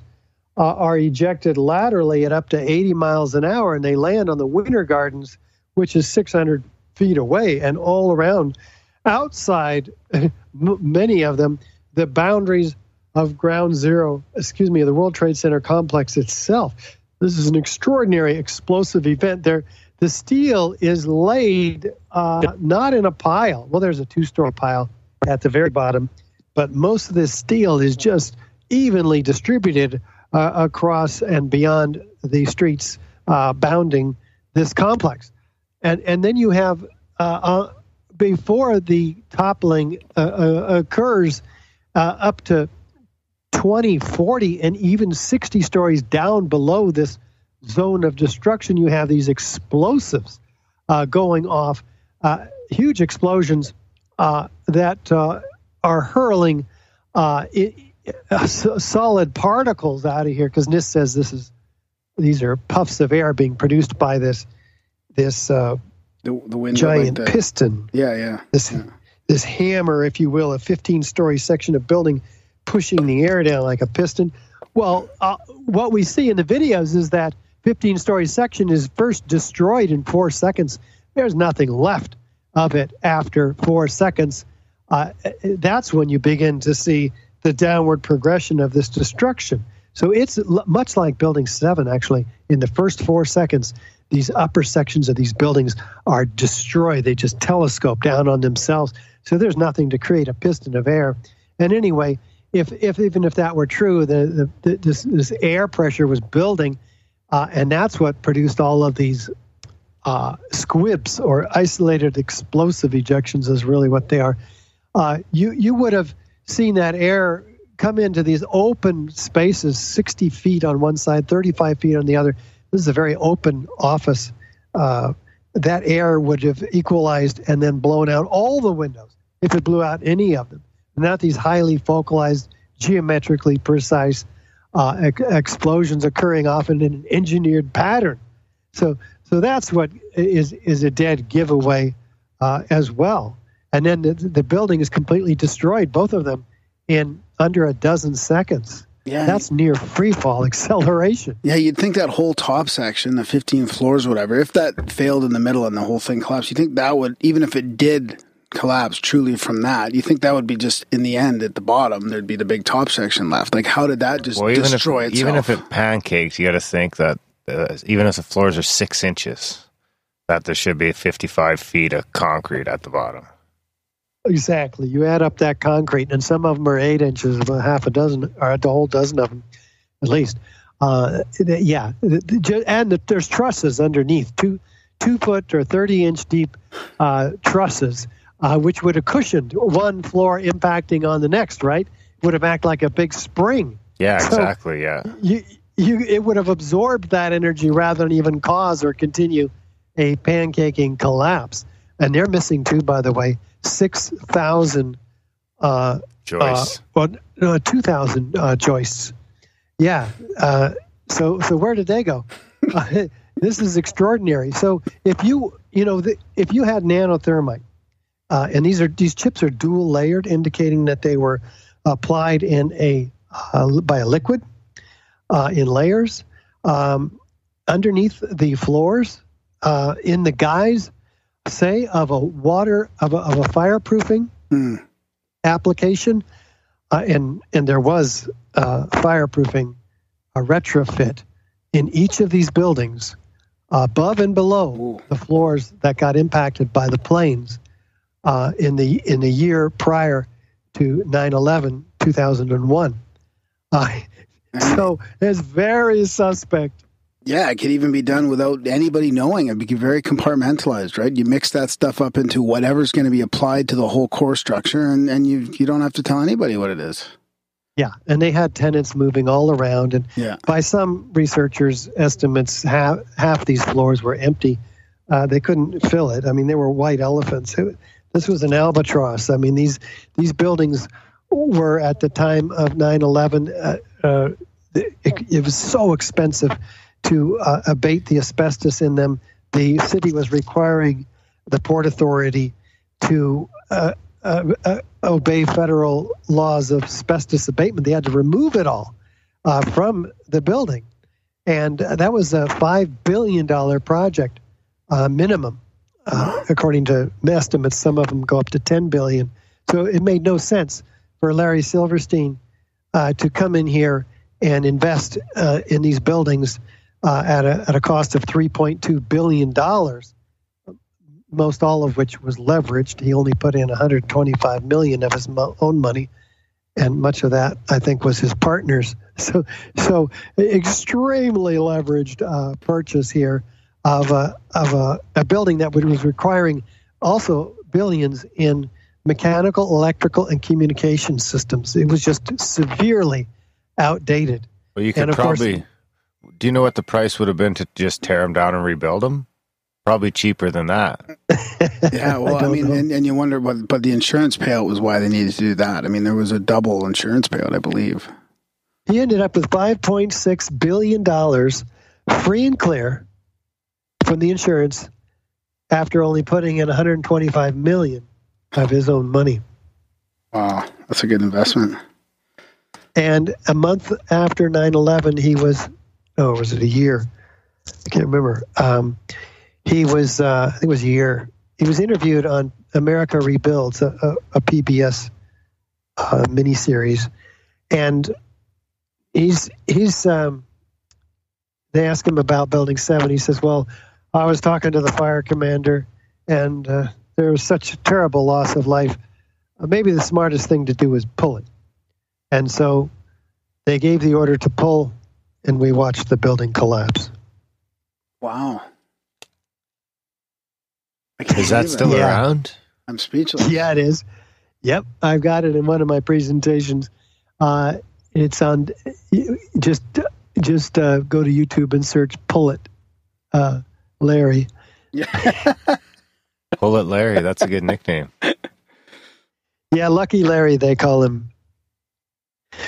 uh, are ejected laterally at up to 80 miles an hour, and they land on the Winter Gardens, which is 600 feet away, and all around outside many of them the boundaries of ground zero excuse me the world trade center complex itself. This is an extraordinary explosive event there. The steel is laid uh, not in a pile. Well there's a two-story pile at the very bottom but most of this steel is just evenly distributed uh, across and beyond the streets uh, bounding this complex, and and then you have uh, uh, before the toppling uh, occurs up to 20, 40, and even 60 stories down below this zone of destruction, you have these explosives uh, going off, uh, huge explosions uh, that uh, are hurling uh, i uh, solid particles out of here. Because NIST says this is these are puffs of air being produced by this this uh, The, the wind giant like piston Yeah, yeah. this this hammer, if you will, a 15 story section of building pushing the air down like a piston. Well, uh, what we see in the videos is that 15 story section is first destroyed in four seconds. There's nothing left of it after four seconds. Uh, that's when you begin to see the downward progression of this destruction. So it's much like Building 7, actually. In the first four seconds, these upper sections of these buildings are destroyed. They just telescope down on themselves. So there's nothing to create a piston of air. And anyway, if, if even if that were true, the, the, this, this air pressure was building, uh, and that's what produced all of these uh, squibs or isolated explosive ejections, is really what they are. Uh, you you would have seen that air come into these open spaces, 60 feet on one side, 35 feet on the other. This is a very open office. Uh, that air would have equalized and then blown out all the windows if it blew out any of them. Not these highly focalized, geometrically precise uh, ex- explosions occurring often in an engineered pattern. So, so that's what is is a dead giveaway uh, as well. And then the, the building is completely destroyed, both of them, in under a dozen seconds. Yeah. That's near free fall acceleration. Yeah, you'd think that whole top section, the 15 floors, whatever, if that failed in the middle and the whole thing collapsed, you think that would, even if it did collapse truly from that, you think that would be just in the end at the bottom, there'd be the big top section left. Like, how did that just Well, even if destroy itself? even if it pancakes, you got to think that uh, even if the floors are six inches, that there should be 55 feet of concrete at the bottom. Exactly. You add up that concrete, and some of them are eight inches, about half a dozen, or a whole dozen of them, at least. Uh, yeah, th- th- ju- and there's trusses underneath, two two foot or thirty inch deep uh, trusses, uh, which would have cushioned one floor impacting on the next. Right? Would have acted like a big spring. Yeah, So- exactly. Yeah. You, you, it would have absorbed that energy rather than even cause or continue a pancaking collapse. And they're missing too, by the way, six thousand uh, Joists. Uh, well, no, two thousand uh, joists. Yeah. Uh, so, so where did they go? Uh, this is extraordinary. So, if you, you know, the, if you had nanothermite, uh, and these are these chips are dual layered, indicating that they were applied in a uh, by a liquid uh, in layers. Um, underneath the floors uh, in the guise, say, of a water of a, of a fireproofing application, uh, and and there was uh, fireproofing a retrofit in each of these buildings, above and below the floors that got impacted by the planes uh, in the in the year prior to 9/11, 2001. Uh, so it's very suspect. Yeah, it could even be done without anybody knowing. It'd be very compartmentalized, right? You mix that stuff up into whatever's going to be applied to the whole core structure, and, and you you don't have to tell anybody what it is. Yeah, and they had tenants moving all around, and Yeah. by some researchers' estimates, half half these floors were empty. Uh, they couldn't fill it. I mean, they were white elephants. It, this was an albatross. I mean, these these buildings were at the time of 9/11. Uh, uh, it, it was so expensive to uh, abate the asbestos in them. The city was requiring the Port Authority to uh, uh, uh, obey federal laws of asbestos abatement. They had to remove it all from the building, and that was a five billion dollar project minimum, uh, according to estimates. Some of them go up to ten billion. So it made no sense for Larry Silverstein uh, to come in here and invest uh, in these buildings uh, at a at a cost of three point two billion dollars most all of which was leveraged. He only put in 125 million of his mo- own money, and much of that I think was his partners. So, so extremely leveraged uh, purchase here of a of a, a building that was requiring also billions in mechanical, electrical, and communication systems. It was just severely outdated. Well, you could And of course- probably. do you know what the price would have been to just tear them down and rebuild them? Probably cheaper than that. Yeah, well, I, don't mean, and, and you wonder, but but the insurance payout was why they needed to do that. I mean, there was a double insurance payout, I believe. He ended up with $5.6 billion free and clear from the insurance after only putting in 125 million of his own money. Wow, that's a good investment. And a month after 9 11, he was, oh, was it a year? I can't remember. Um, he was, uh, I think it was a year. He was interviewed on America Rebuilds, a, a, a PBS uh, miniseries. And he's, he's, um, they asked him about Building 7. He says, Well, I was talking to the fire commander, and uh, there was such a terrible loss of life. Uh, maybe the smartest thing to do is pull it. And so they gave the order to pull, and we watched the building collapse. Wow. Is that still. Yeah. around? I'm speechless. Yeah, it is. Yep, I've got it in one of my presentations. Uh, it's on. Just just uh, go to YouTube and search "Pull It," uh, Larry. Yeah. Pull it, Larry. That's a good nickname. Yeah, Lucky Larry, they call him.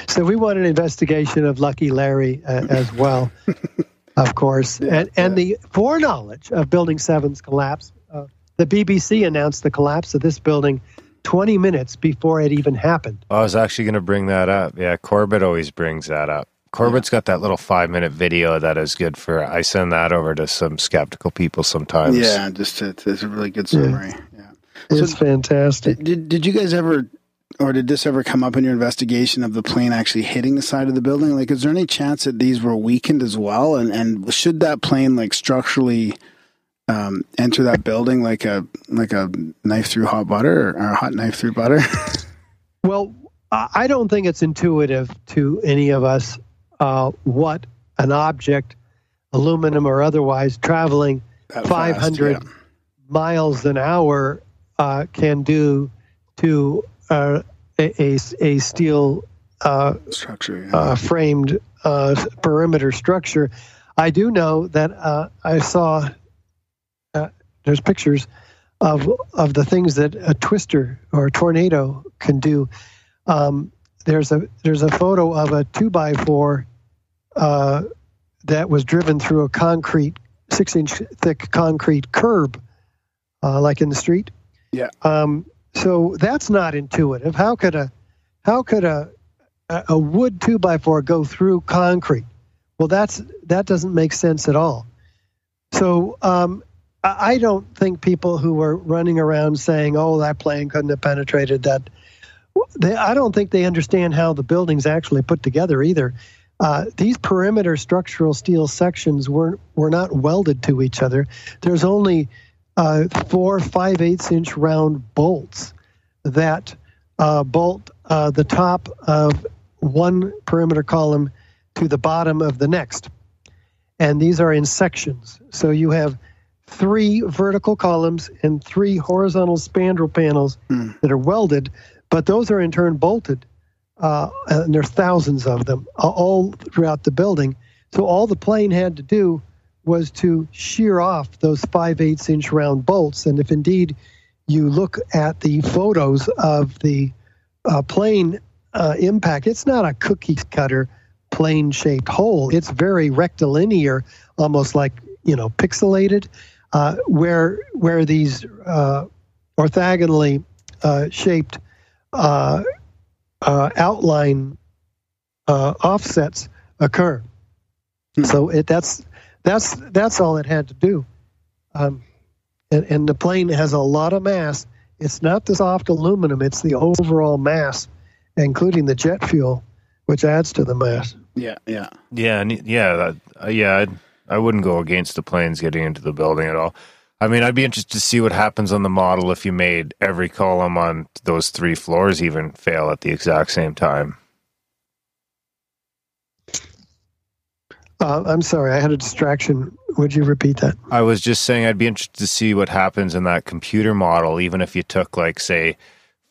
So we want an investigation of Lucky Larry uh, as well, of course, Yeah, and and the foreknowledge of Building Seven's collapse. Uh, the BBC announced the collapse of this building 20 minutes before it even happened. I was actually going to bring that up. Yeah, Corbett always brings that up. Corbett's got that little five minute video that is good for. I send that over to some skeptical people sometimes. Yeah, just to, it's a really good summary. Yeah. It's fantastic. Did, did did you guys ever, or did this ever come up in your investigation of the plane actually hitting the side of the building? Like, is there any chance that these were weakened as well? And and should that plane like structurally um, enter that building like a like a knife through hot butter or, or a hot knife through butter? Well, I I don't think it's intuitive to any of us uh, what an object, aluminum or otherwise, traveling That fast, 500 yeah. miles an hour uh, can do to uh, a, a, a steel uh, structure. Yeah. uh, framed uh, perimeter structure. I do know that uh, I saw uh, there's pictures of of the things that a twister or a tornado can do. Um, there's a there's a photo of a two by four uh, that was driven through a concrete six inch thick concrete curb, uh, like in the street. Yeah. Um, so that's not intuitive. How could a how could a a wood two by four go through concrete? Well, that's that doesn't make sense at all. So um, I I don't think people who are running around saying, "Oh, that plane couldn't have penetrated that," they, I don't think they understand how the building's actually put together either. Uh, these perimeter structural steel sections were were not welded to each other. There's only uh, four five eighths inch round bolts that uh, bolt uh, the top of one perimeter column to the bottom of the next. And these are in sections. So you have three vertical columns and three horizontal spandrel panels that are welded, but those are in turn bolted. Uh, and there's thousands of them all throughout the building. So all the plane had to do was to shear off those 5 eighths inch round bolts. And if indeed you look at the photos of the uh, plane uh, impact, it's not a cookie cutter plane shaped hole. It's very rectilinear, almost like you know pixelated, uh, where where these uh, orthogonally uh, shaped uh, outline uh, offsets occur. So it, that's that's that's all it had to do. Um, and, and the plane has a lot of mass. It's not the soft aluminum; it's the overall mass, including the jet fuel, which adds to the mass. Yeah, yeah. Yeah, and yeah, that, uh, yeah. I'd, I wouldn't go against the planes getting into the building at all. I mean, I'd be interested to see what happens on the model if you made every column on those three floors even fail at the exact same time. Uh, I'm sorry, I had a distraction. Would you repeat that? I was just saying I'd be interested to see what happens in that computer model, even if you took like say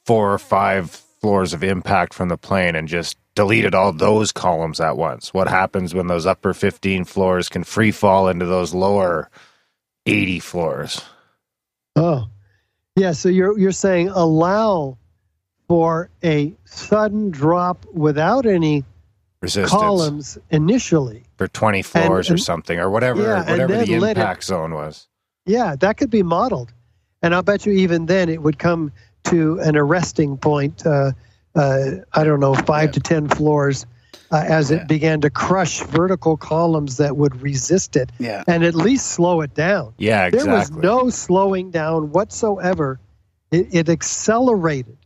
four or five floors of impact from the plane and just deleted all those columns at once. What happens when those upper 15 floors can free fall into those lower 80 floors? Oh, yeah. So you're you're saying allow for a sudden drop without any Resistance columns initially. for 20 floors or and- something or whatever Yeah, whatever the let it- impact zone was. Yeah, that could be modeled, and I'll bet you even then it would come to an arresting point. Uh, uh, I don't know, five to ten floors, uh, as it began to crush vertical columns that would resist it, Yeah. and at least slow it down. Yeah, exactly. There was no slowing down whatsoever. It, it accelerated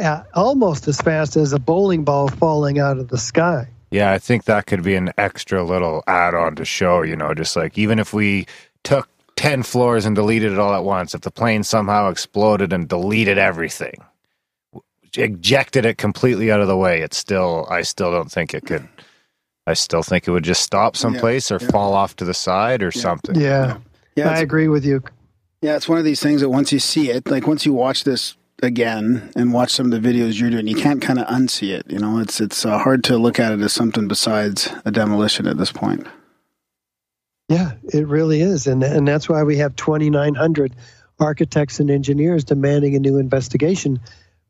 uh, almost as fast as a bowling ball falling out of the sky. Yeah, I think that could be an extra little add on to show, you know, just like even if we took 10 floors and deleted it all at once, if the plane somehow exploded and deleted everything, ejected it completely out of the way, it's still, I still don't think it could. I still think it would just stop someplace or fall off to the side or something. Yeah, Yeah, I agree with you. Yeah, it's one of these things that once you see it, like once you watch this again and watch some of the videos you're doing, you can't kind of unsee it. You know, it's it's uh, hard to look at it as something besides a demolition at this point. Yeah, it really is, and and that's why we have 2,900 architects and engineers demanding a new investigation.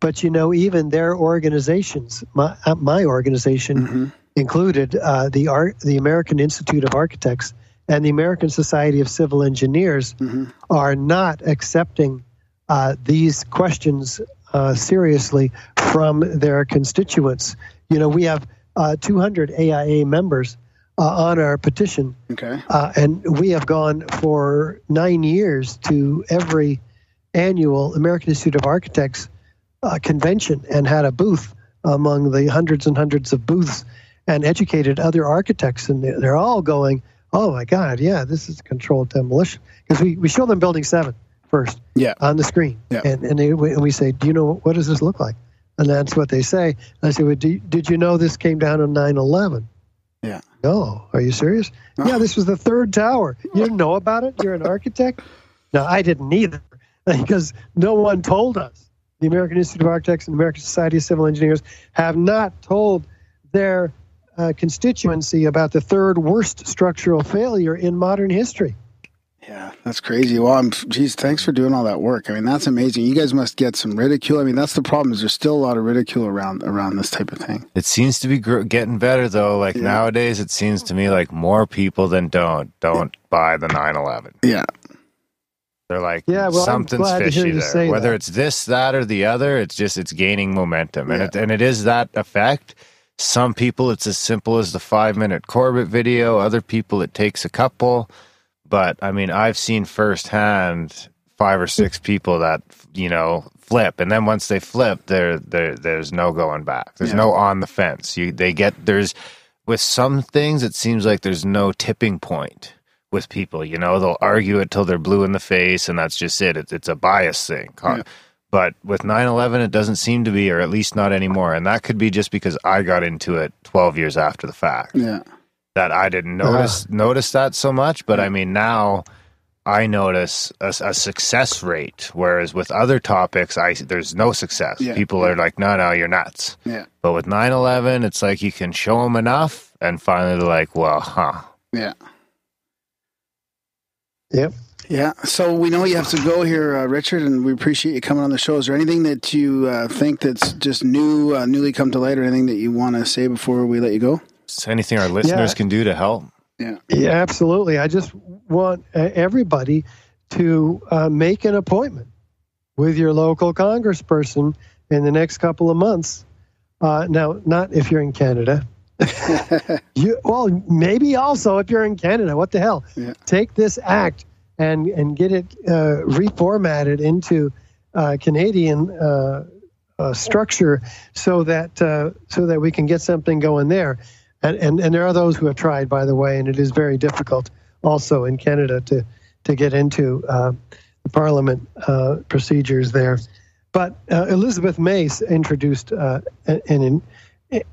But you know, even their organizations, my uh, my organization included uh, the art, the American Institute of Architects and the American Society of Civil Engineers, are not accepting uh, these questions uh, seriously from their constituents. You know, we have uh, 200 AIA members uh, on our petition. Okay. Uh, and we have gone for nine years to every annual American Institute of Architects uh, convention and had a booth among the hundreds and hundreds of booths and educated other architects. And they're, all going, oh my God, yeah, this is controlled demolition. Because we, we show them Building 7 first yeah. on the screen. Yeah. And, and, they, and we say, do you know, what does this look like? And that's what they say. And I say, well, do, did you know this came down on 9 11? Yeah. No, are you serious? Yeah, this was the third tower. You didn't know about it? You're an architect? No, I didn't either because no one told us. The American Institute of Architects and the American Society of Civil Engineers have not told their uh, constituency about the third worst structural failure in modern history. Yeah, that's crazy. Well, I'm, geez, thanks for doing all that work. I mean, that's amazing. You guys must get some ridicule. I mean, that's the problem. Is there's still a lot of ridicule around around this type of thing. It seems to be gr- getting better though. Like nowadays, it seems to me like more people than don't don't buy the 911. Yeah. They're like, Yeah, well, something's glad to hear fishy there. Whether that. it's this, that, or the other, it's just it's gaining momentum, and it and it is that effect. Some people, it's as simple as the five minute Corbett video. Other people, it takes a couple. But I mean, I've seen firsthand five or six people that you know flip, and then once they flip, there there there's no going back. There's Yeah. no on the fence. You they get there's with some things it seems like there's no tipping point with people. You know, they'll argue it till they're blue in the face, and that's just it. It's, it's a bias thing. But with 9/11, it doesn't seem to be, or at least not anymore. And that could be just because I got into it 12 years after the fact. Yeah. That I didn't notice notice that so much. But I mean, now I notice a, a success rate, whereas with other topics, I there's no success. Yeah. People are like, no, no, you're nuts. Yeah. But with 9/11, it's like you can show them enough, and finally they're like, well, huh. Yeah. Yep. Yeah. So we know you have to go here, uh, Richard, and we appreciate you coming on the show. Is there anything that you uh, think that's just new, uh, newly come to light, or anything that you want to say before we let you go? Is there anything our listeners Yeah. can do to help? Yeah. Yeah, absolutely. I just want uh, everybody to uh, make an appointment with your local congressperson in the next couple of months. Uh, now, not if you're in Canada. You well, maybe also if you're in Canada. What the hell? Yeah. Take this act and and get it uh, reformatted into uh, Canadian uh, uh, structure so that uh, so that we can get something going there. And, and and there are those who have tried, by the way, and it is very difficult also in Canada to to get into uh, the Parliament uh, procedures there. But uh, Elizabeth Mace introduced uh, an, an,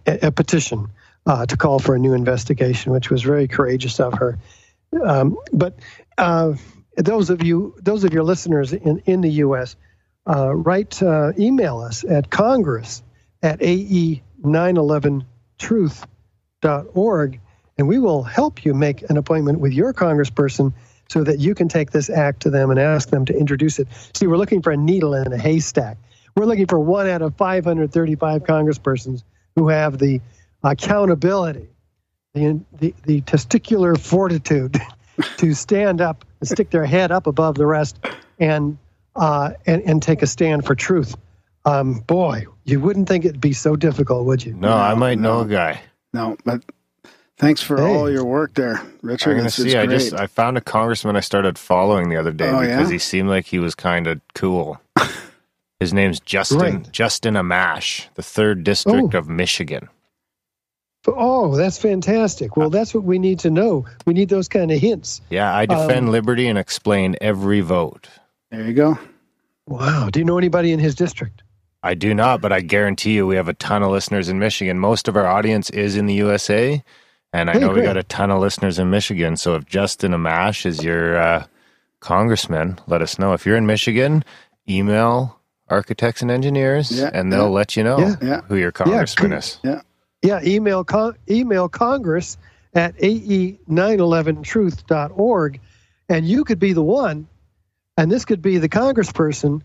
a petition uh, to call for a new investigation, which was very courageous of her. Um, but uh, those of you, those of your listeners in, in the U.S., uh, write, uh, email us at Congress at ae911truth.org, and we will help you make an appointment with your congressperson so that you can take this act to them and ask them to introduce it. See, we're looking for a needle in a haystack. We're looking for one out of 535 congresspersons who have the accountability, the, the, the testicular fortitude to stand up and stick their head up above the rest and, uh, and, and take a stand for truth. Um, boy, you wouldn't think it'd be so difficult, would you? No, I might know a guy. No, but thanks for Hey. all your work there, Richard. I'm gonna It's- it's see. I just I found a congressman I started following the other day Oh, because yeah? he seemed like he was kind of cool. His name's Justin Right. Justin Amash, the third district of Michigan. Oh, that's fantastic. Well, that's what we need to know. We need those kind of hints. Yeah, I defend Um, liberty and explain every vote. there you go. Wow. Do you know anybody in his district? I do not, but I guarantee you we have a ton of listeners in Michigan. Most of our audience is in the USA, and I Hey, know we great. got a ton of listeners in Michigan. So if Justin Amash is your uh, congressman, let us know. If you're in Michigan, email architects and engineers, Yeah, and they'll yeah. let you know Yeah. Yeah. who your congressman good. is. Yeah. Yeah, email con- email Congress at E ae911truth.org, and you could be the one, and this could be the congressperson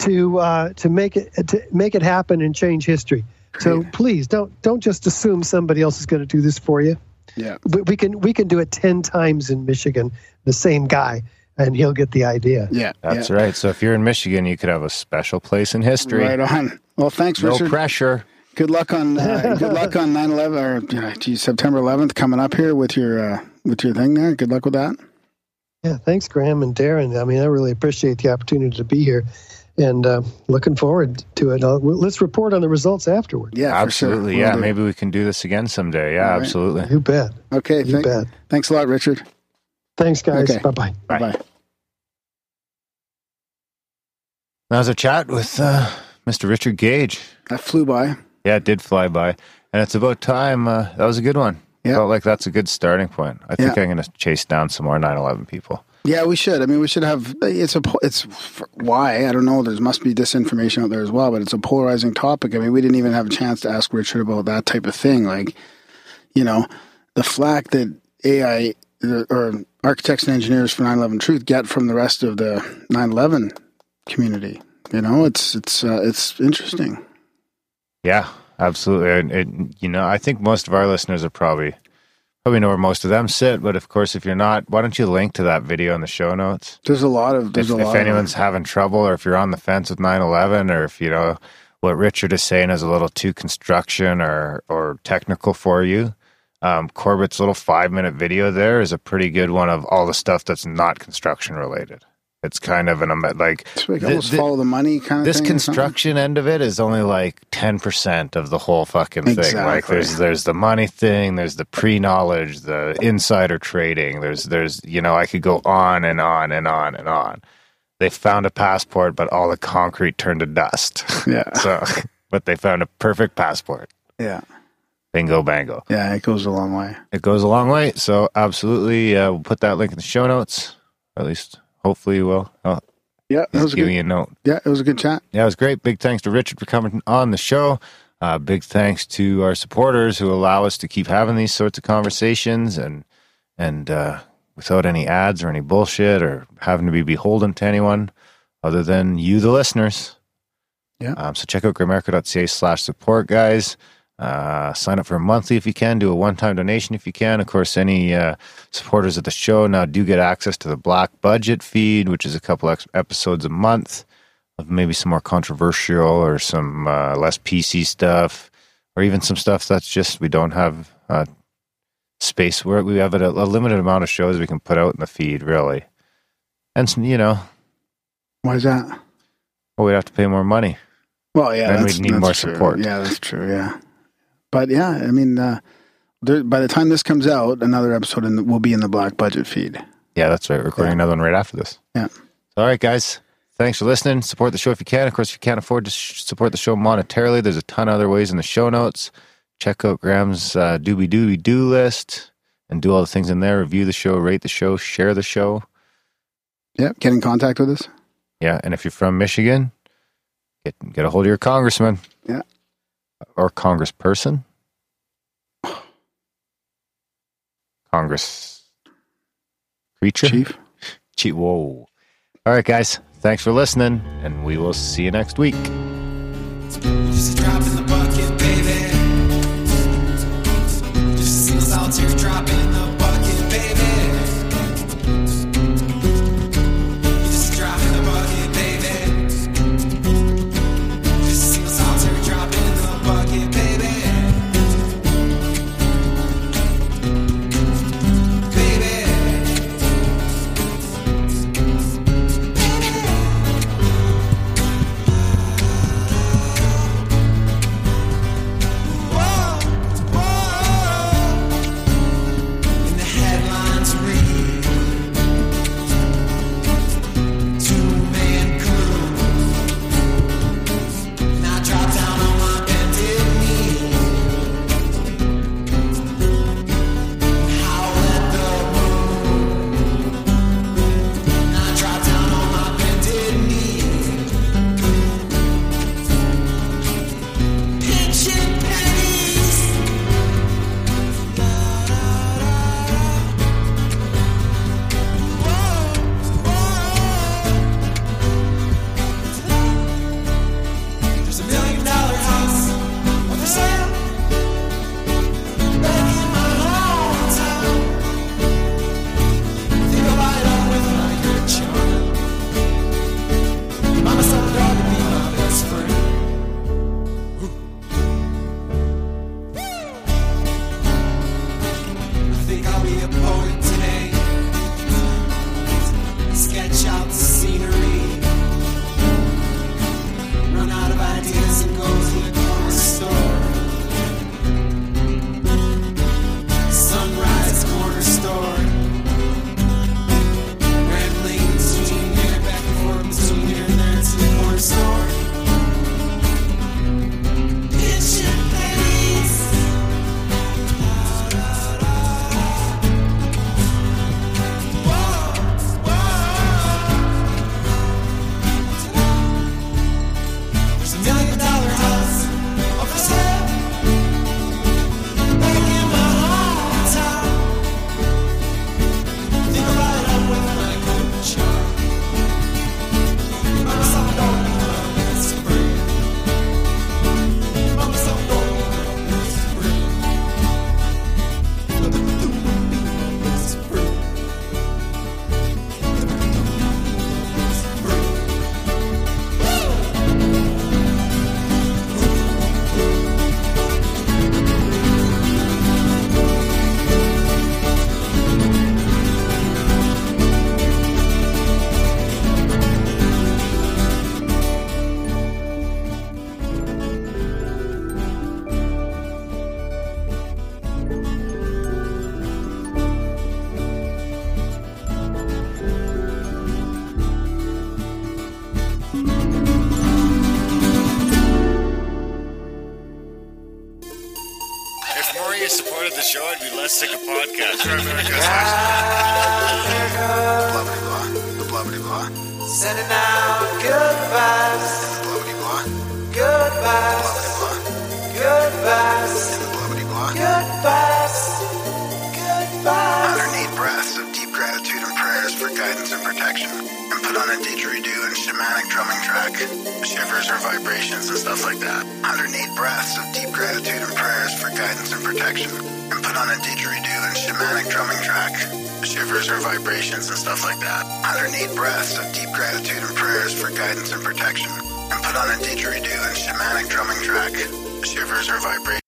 to uh, to make it to make it happen and change history. So please don't don't just assume somebody else is going to do this for you. Yeah. We, we can we can do it ten times in Michigan, the same guy, and he'll get the idea. Yeah. That's yeah. right. So if you're in Michigan, you could have a special place in history. Right on. Well, thanks, no Richard. No pressure. Good luck on uh, good luck on 9/11 or you geez, September 11th coming up here with your uh, with your thing there. Good luck with that. Yeah, thanks, Graham and Darren. I mean, I really appreciate the opportunity to be here, and uh, looking forward to it. Uh, well, let's report on the results afterward. Yeah, absolutely. Sure. Yeah, Will do. maybe we can do this again someday. Yeah, All right. absolutely. You bet. Okay. You Thank, bet. Thanks a lot, Richard. Thanks, guys. Okay. Bye bye. Bye bye. That was a chat with uh, Mr. Richard Gage. That flew by. Yeah, it did fly by. And it's about time. Uh, that was a good one. Yeah. Felt like that's a good starting point. I think Yeah. I'm going to chase down some more 9 11 people. Yeah, we should. I mean, we should have. It's a. It's why I don't know. There must be disinformation out there as well, but it's a polarizing topic. I mean, we didn't even have a chance to ask Richard about that type of thing. Like, you know, the flack that AI or architects and engineers for 9/11 Truth get from the rest of the 9/11 community. You know, it's it's uh, it's interesting. Yeah, absolutely. And it, you know, I think most of our listeners are probably probably know where most of them sit. But of course, if you're not, why don't you link to that video in the show notes? There's a lot of there's if, a if anyone's of, having trouble or if you're on the fence with 9-11 or if you know what richard is saying is a little too construction or or technical for you um, corbett's little five minute video there is a pretty good one of all the stuff that's not construction related it's kind of an ama- like like the- almost the- follow the money kind of this construction end of it is only like 10% of the whole fucking thing. Like there's there's the money thing there's the pre-knowledge the insider trading there's there's you know i could go on and on and on and on. They found a passport but all the concrete turned to dust. Yeah. so but they found a perfect passport. Yeah, bingo bango. Yeah, it goes a long way. it goes a long way. So absolutely uh, we'll put that link in the show notes at least hopefully you will oh, Yeah, that was a giving good. you a note Yeah, it was a good chat. Yeah, it was great. Big thanks to Richard for coming on the show. Uh, big thanks to our supporters who allow us to keep having these sorts of conversations and and uh, without any ads or any bullshit or having to be beholden to anyone other than you, the listeners. Yeah. Um, so check out grimerica.ca slash support, guys. Uh, sign up for a monthly if you can. Do a one-time donation if you can. Of course, any uh, supporters of the show now do get access to the Black Budget feed, which is a couple ex- episodes a month of maybe some more controversial or some uh, less PC stuff, or even some stuff that's just we don't have uh, space where we have a, a limited amount of shows we can put out in the feed, really. And some, you know, Why is that? well, we'd have to pay more money. Well, yeah, Then we'd need more true. support. Yeah, that's true. Yeah, but yeah, I mean, uh, there, by the time this comes out, another episode in the, will be in the black budget feed. Yeah, that's right. Recording another one right after this. Yeah. All right, guys. Thanks for listening. Support the show if you can. Of course, if you can't afford to sh- support the show monetarily, there's a ton of other ways in the show notes. Check out Graham's uh, doobie doobie do list and do all the things in there. Review the show, rate the show, share the show. Yep. Get in contact with us. Yeah, and if you're from Michigan, get get a hold of your congressman. Yeah. Or congressperson. Congress creature. Chief. Chief. Whoa. All right, guys. Thanks for listening, and we will see you next week. Just a drop in the bucket, baby. Just a single solitary drop in the